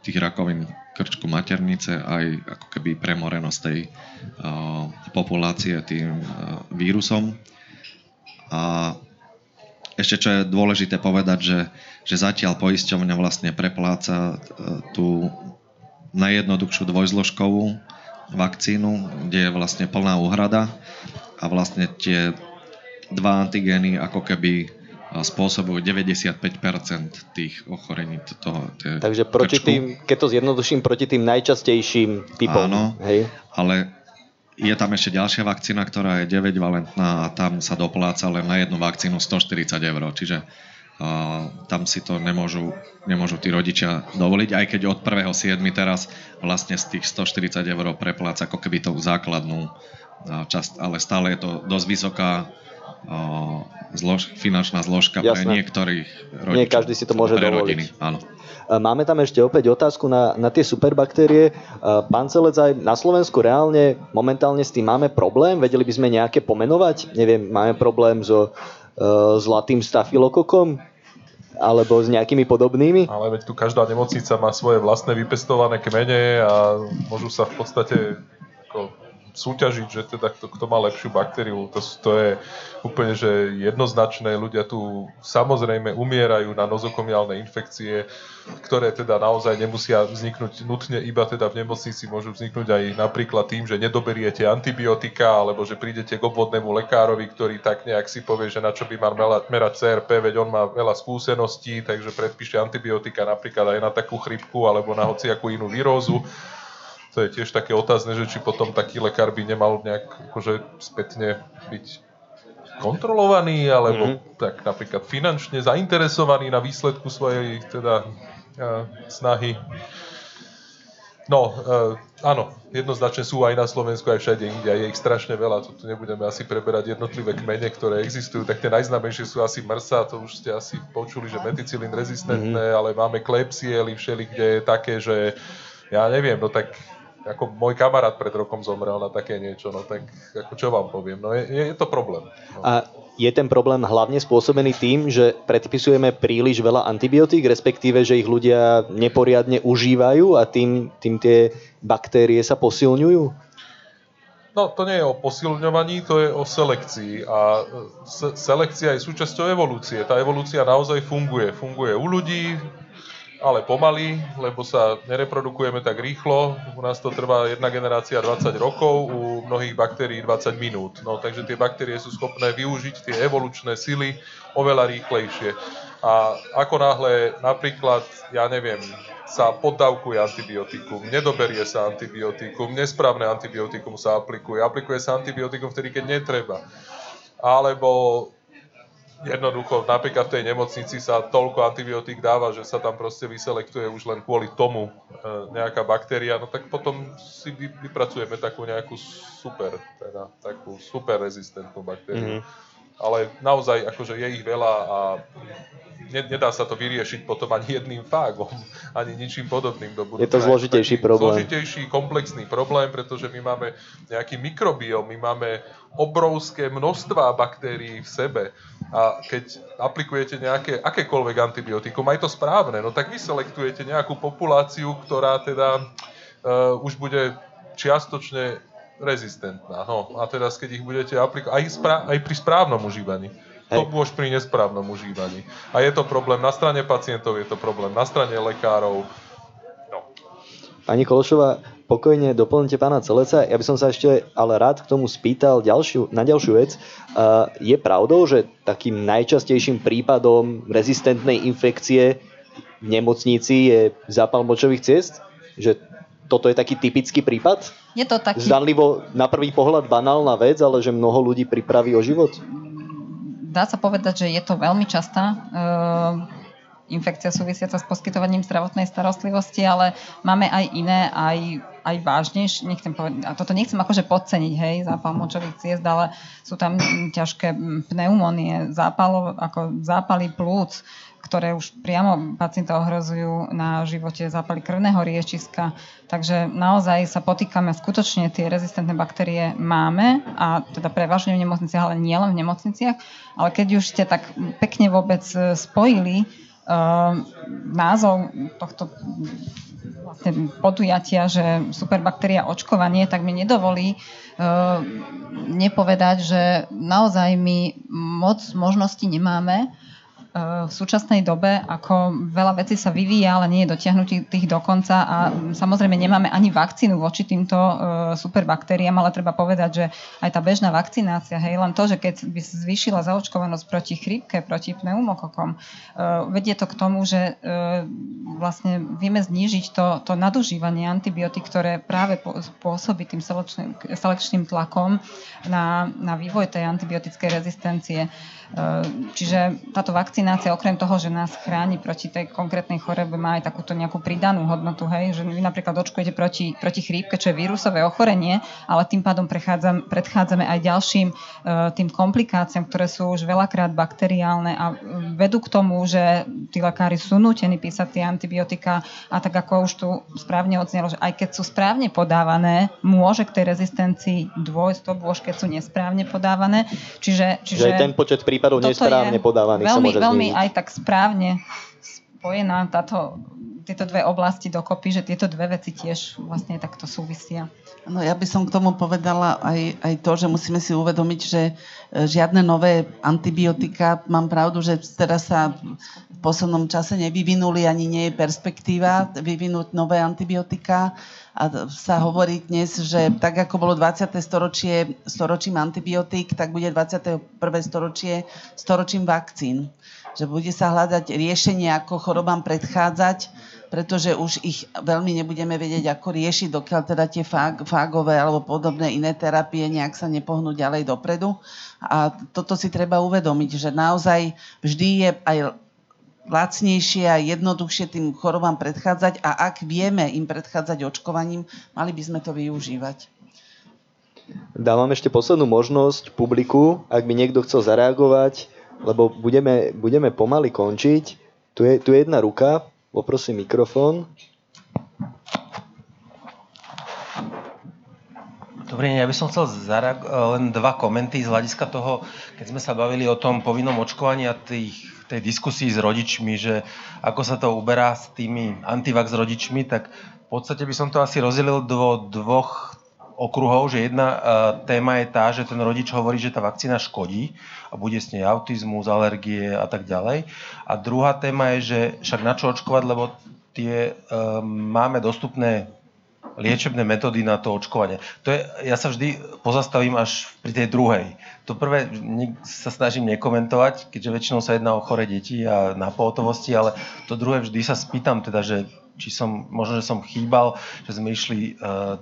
tých rakovín krčku maternice aj ako keby premorenosť tej a, populácie tým a, vírusom. A ešte čo je dôležité povedať, že, že zatiaľ poisťovňa vlastne prepláca e, tú najjednoduchšiu dvojzložkovú vakcínu, kde je vlastne plná úhrada a vlastne tie dva antigény ako keby a, spôsobujú 95% tých ochorení. Toho, tie Takže proti krčku. tým, keď to zjednoduším, proti tým najčastejším typom. Áno. Hej? ale je tam ešte ďalšia vakcína, ktorá je 9-valentná a tam sa dopláca len na jednu vakcínu 140 eur, čiže uh, tam si to nemôžu, nemôžu tí rodičia dovoliť, aj keď od 1.7. teraz vlastne z tých 140 eur prepláca ako keby tú základnú časť, ale stále je to dosť vysoká zlož, finančná zložka pre Jasné. niektorých rodičov. Nie každý si to môže pre dovoliť. rodiny, áno. E, Máme tam ešte opäť otázku na, na tie superbaktérie. E, Pán Celec, aj na Slovensku reálne momentálne s tým máme problém? Vedeli by sme nejaké pomenovať? Neviem, máme problém so uh, zlatým stafilokokom? Alebo s nejakými podobnými? Ale veď tu každá nemocnica má svoje vlastné vypestované kmene a môžu sa v podstate súťažiť, že teda kto, kto má lepšiu baktériu. To, to je úplne že jednoznačné. Ľudia tu samozrejme umierajú na nozokomiálne infekcie, ktoré teda naozaj nemusia vzniknúť nutne iba teda v nemocnici, môžu vzniknúť aj napríklad tým, že nedoberiete antibiotika, alebo že prídete k obvodnému lekárovi, ktorý tak nejak si povie, že na čo by mal merať CRP, veď on má veľa skúseností, takže predpíše antibiotika napríklad aj na takú chrypku alebo na hociakú inú výrozu. To je tiež také otázne, že či potom taký lekár by nemal nejak akože spätne byť kontrolovaný, alebo mm-hmm. tak napríklad finančne zainteresovaný na výsledku svojej teda uh, snahy. No, uh, áno, jednoznačne sú aj na Slovensku, aj všade inde, je ich strašne veľa, tu, tu nebudeme asi preberať jednotlivé kmene, ktoré existujú, tak tie najznámejšie sú asi MRSA, to už ste asi počuli, že meticilín rezistentné, mm-hmm. ale máme klepsiely všeli, kde je také, že ja neviem, no tak ako môj kamarát pred rokom zomrel na také niečo, no tak ako čo vám poviem, no je, je to problém. No. A je ten problém hlavne spôsobený tým, že predpisujeme príliš veľa antibiotík, respektíve, že ich ľudia neporiadne užívajú a tým, tým tie baktérie sa posilňujú? No to nie je o posilňovaní, to je o selekcii a se- selekcia je súčasťou evolúcie. Tá evolúcia naozaj funguje. Funguje u ľudí, ale pomaly, lebo sa nereprodukujeme tak rýchlo. U nás to trvá jedna generácia 20 rokov, u mnohých baktérií 20 minút. No, takže tie baktérie sú schopné využiť tie evolučné sily oveľa rýchlejšie. A ako náhle napríklad, ja neviem, sa poddávkuje antibiotikum, nedoberie sa antibiotikum, nesprávne antibiotikum sa aplikuje, aplikuje sa antibiotikum vtedy, keď netreba. Alebo jednoducho napríklad v tej nemocnici sa toľko antibiotík dáva, že sa tam proste vyselektuje už len kvôli tomu e, nejaká baktéria, no tak potom si vy, vypracujeme takú nejakú super, teda takú super rezistentnú baktériu. Mm-hmm. Ale naozaj akože je ich veľa a nedá sa to vyriešiť potom ani jedným fágom, ani ničím podobným do budúcna. Je to zložitejší problém. Zložitejší, komplexný problém, pretože my máme nejaký mikrobióm, my máme obrovské množstva baktérií v sebe. A keď aplikujete nejaké, akékoľvek antibiotikum, aj to správne, no tak vy selektujete nejakú populáciu, ktorá teda uh, už bude čiastočne rezistentná. No, a teraz, keď ich budete aplikovať, aj, spra- aj pri správnom užívaní, to už pri nesprávnom užívaní. A je to problém na strane pacientov, je to problém na strane lekárov. No. Pani Kološová, pokojne doplňte pána Celeca. Ja by som sa ešte ale rád k tomu spýtal ďalšiu, na ďalšiu vec. Uh, je pravdou, že takým najčastejším prípadom rezistentnej infekcie v nemocnici je zápal močových ciest? Že toto je taký typický prípad? Je to taký... Zdanlivo na prvý pohľad banálna vec, ale že mnoho ľudí pripraví o život? Dá sa povedať, že je to veľmi častá uh, infekcia súvisiaca s poskytovaním zdravotnej starostlivosti, ale máme aj iné, aj, aj vážnejšie, nechcem povedať, a toto nechcem akože podceniť, hej, zápal močových ciest, ale sú tam ťažké pneumónie, zápalov, ako zápaly plúc, ktoré už priamo pacienta ohrozujú na živote zápaly krvného riečiska. Takže naozaj sa potýkame, skutočne tie rezistentné baktérie máme a teda prevažne v nemocniciach, ale nie len v nemocniciach. Ale keď už ste tak pekne vôbec e, spojili uh, názov tohto vlastne podujatia, že superbaktéria očkovanie, tak mi nedovolí uh, nepovedať, že naozaj my moc možností nemáme v súčasnej dobe, ako veľa vecí sa vyvíja, ale nie je dotiahnutých tých dokonca a samozrejme nemáme ani vakcínu voči týmto e, superbaktériám, ale treba povedať, že aj tá bežná vakcinácia, hej, len to, že keď by zvýšila zaočkovanosť proti chrípke, proti pneumokokom, e, vedie to k tomu, že vlastne vieme znížiť to, to nadužívanie antibiotík, ktoré práve pôsobí tým selekčným, selekčným tlakom na, na vývoj tej antibiotickej rezistencie. Čiže táto vakcinácia, okrem toho, že nás chráni proti tej konkrétnej chorobe, má aj takúto nejakú pridanú hodnotu, hej, že vy napríklad očkujete proti, proti chrípke, čo je vírusové ochorenie, ale tým pádom predchádzame aj ďalším uh, tým komplikáciám, ktoré sú už veľakrát bakteriálne a vedú k tomu, že tí lekári sú nútení písať tie antibiotika a tak ako už tu správne odznelo, že aj keď sú správne podávané, môže k tej rezistencii dôjsť, to bôž, keď sú nesprávne podávané. Čiže, čiže že ten počet prípadov nesprávne podávaných veľmi, sa môže veľmi aj tak správne spojená táto, tieto dve oblasti dokopy, že tieto dve veci tiež vlastne takto súvisia. No ja by som k tomu povedala aj, aj to, že musíme si uvedomiť, že e, žiadne nové antibiotika, mám pravdu, že teraz sa v poslednom čase nevyvinuli, ani nie je perspektíva vyvinúť nové antibiotika a sa hovorí dnes, že tak ako bolo 20. storočie storočím antibiotík, tak bude 21. storočie storočím vakcín. Že bude sa hľadať riešenie, ako chorobám predchádzať, pretože už ich veľmi nebudeme vedieť, ako riešiť, dokiaľ teda tie fág, fágové alebo podobné iné terapie nejak sa nepohnú ďalej dopredu. A toto si treba uvedomiť, že naozaj vždy je aj lacnejšie a jednoduchšie tým chorobám predchádzať a ak vieme im predchádzať očkovaním, mali by sme to využívať. Dávam ešte poslednú možnosť publiku, ak by niekto chcel zareagovať, lebo budeme, budeme pomaly končiť. Tu je, tu je jedna ruka, poprosím mikrofón. Dobrý deň, ja by som chcel zareagovať len dva komenty z hľadiska toho, keď sme sa bavili o tom povinnom očkovaní a tých, tej diskusii s rodičmi, že ako sa to uberá s tými antivax rodičmi, tak v podstate by som to asi rozdelil do dvoch okruhov, že jedna uh, téma je tá, že ten rodič hovorí, že tá vakcína škodí a bude s nej autizmus, alergie a tak ďalej. A druhá téma je, že však na čo očkovať, lebo tie uh, máme dostupné liečebné metódy na to očkovanie. To je, ja sa vždy pozastavím až pri tej druhej. To prvé sa snažím nekomentovať, keďže väčšinou sa jedná o chore deti a na pohotovosti, ale to druhé vždy sa spýtam teda, že či som, možno, že som chýbal, že sme išli uh,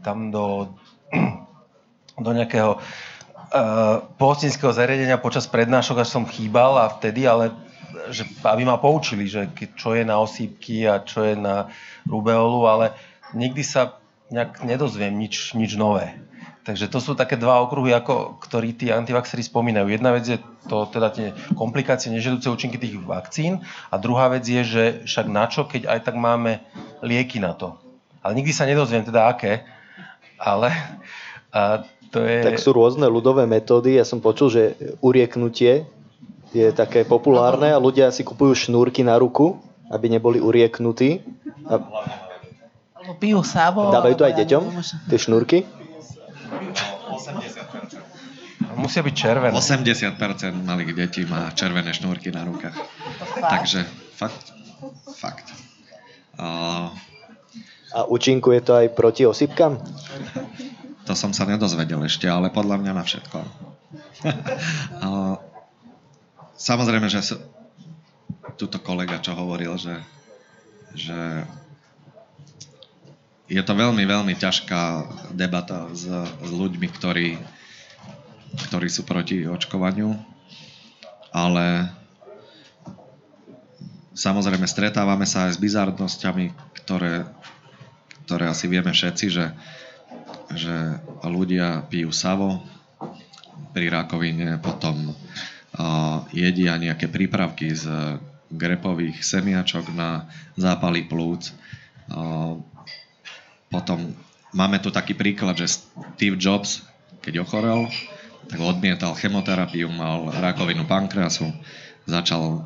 tam do, do nejakého uh, pohostinského zariadenia počas prednášok, až som chýbal a vtedy, ale že, aby ma poučili, že čo je na osýpky a čo je na rubeolu, ale nikdy sa nejak nedozviem nič, nič nové. Takže to sú také dva okruhy, ako, ktorí tí antivaxery spomínajú. Jedna vec je to, teda tie komplikácie, nežedúce účinky tých vakcín a druhá vec je, že však na čo, keď aj tak máme lieky na to. Ale nikdy sa nedozviem teda aké, ale a to je... Tak sú rôzne ľudové metódy. Ja som počul, že urieknutie je také populárne a ľudia si kupujú šnúrky na ruku, aby neboli urieknutí. A Alebo pijú sávo. dávajú to aj deťom, tie šnúrky. Musia byť červené. 80% malých detí má červené šnúrky na rukách. Takže fakt, fakt. Uh, A účinkuje to aj proti osypkám? to som sa nedozvedel ešte, ale podľa mňa na všetko. samozrejme, že tuto kolega, čo hovoril, že, že je to veľmi, veľmi ťažká debata s, s ľuďmi, ktorí, ktorí sú proti očkovaniu, ale samozrejme stretávame sa aj s bizarnosťami, ktoré, ktoré asi vieme všetci, že, že ľudia pijú savo pri rakovine, potom uh, jedia nejaké prípravky z grepových semiačok na zápaly plúc. Uh, potom máme tu taký príklad, že Steve Jobs, keď ochorel, tak odmietal chemoterapiu, mal rakovinu pankreasu, začal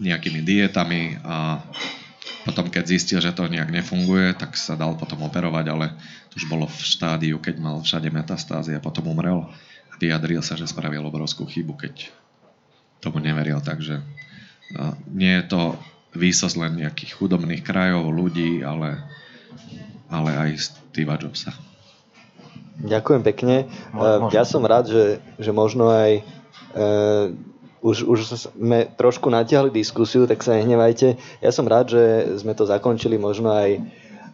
nejakými dietami a potom keď zistil, že to nejak nefunguje, tak sa dal potom operovať, ale to už bolo v štádiu, keď mal všade metastázy a potom umrel a vyjadril sa, že spravil obrovskú chybu, keď tomu neveril, takže a nie je to výsos len nejakých chudobných krajov, ľudí, ale, ale aj Steva Jobsa. Ďakujem pekne. Mo- Ja som rád, že, že možno aj uh, už, už sme trošku natiahli diskusiu, tak sa nehnevajte. Ja som rád, že sme to zakončili možno aj,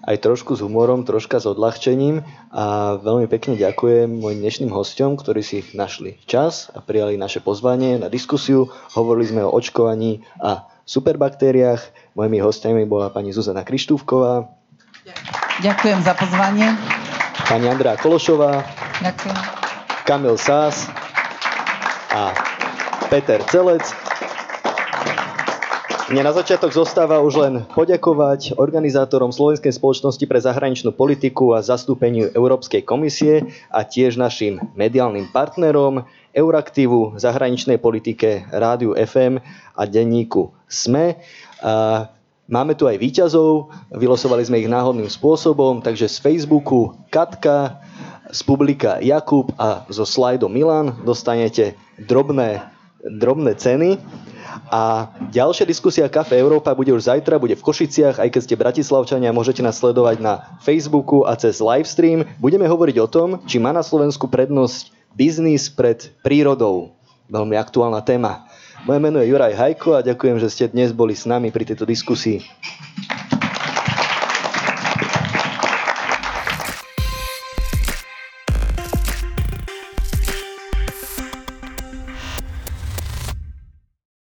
aj trošku s humorom, troška s odľahčením a veľmi pekne ďakujem mojim dnešným hostom, ktorí si našli čas a prijali naše pozvanie na diskusiu. Hovorili sme o očkovaní a superbaktériách. Mojimi hostiami bola pani Zuzana Krištúvková, Ďakujem za pozvanie. pani Andrea Kološová, Ďakujem. Kamil Sás a Peter Celec. Mne na začiatok zostáva už len poďakovať organizátorom Slovenskej spoločnosti pre zahraničnú politiku a zastúpeniu Európskej komisie a tiež našim mediálnym partnerom Euraktivu, zahraničnej politike, Rádiu FM a denníku SME. Máme tu aj výťazov, vylosovali sme ich náhodným spôsobom, takže z Facebooku Katka, z publika Jakub a zo slajdu Milan dostanete drobné, drobné ceny. A ďalšia diskusia Kafe Európa bude už zajtra, bude v Košiciach, aj keď ste Bratislavčania, môžete nás sledovať na Facebooku a cez livestream. Budeme hovoriť o tom, či má na Slovensku prednosť biznis pred prírodou. Veľmi aktuálna téma. Moje meno je Juraj Hajko a ďakujem, že ste dnes boli s nami pri tejto diskusii.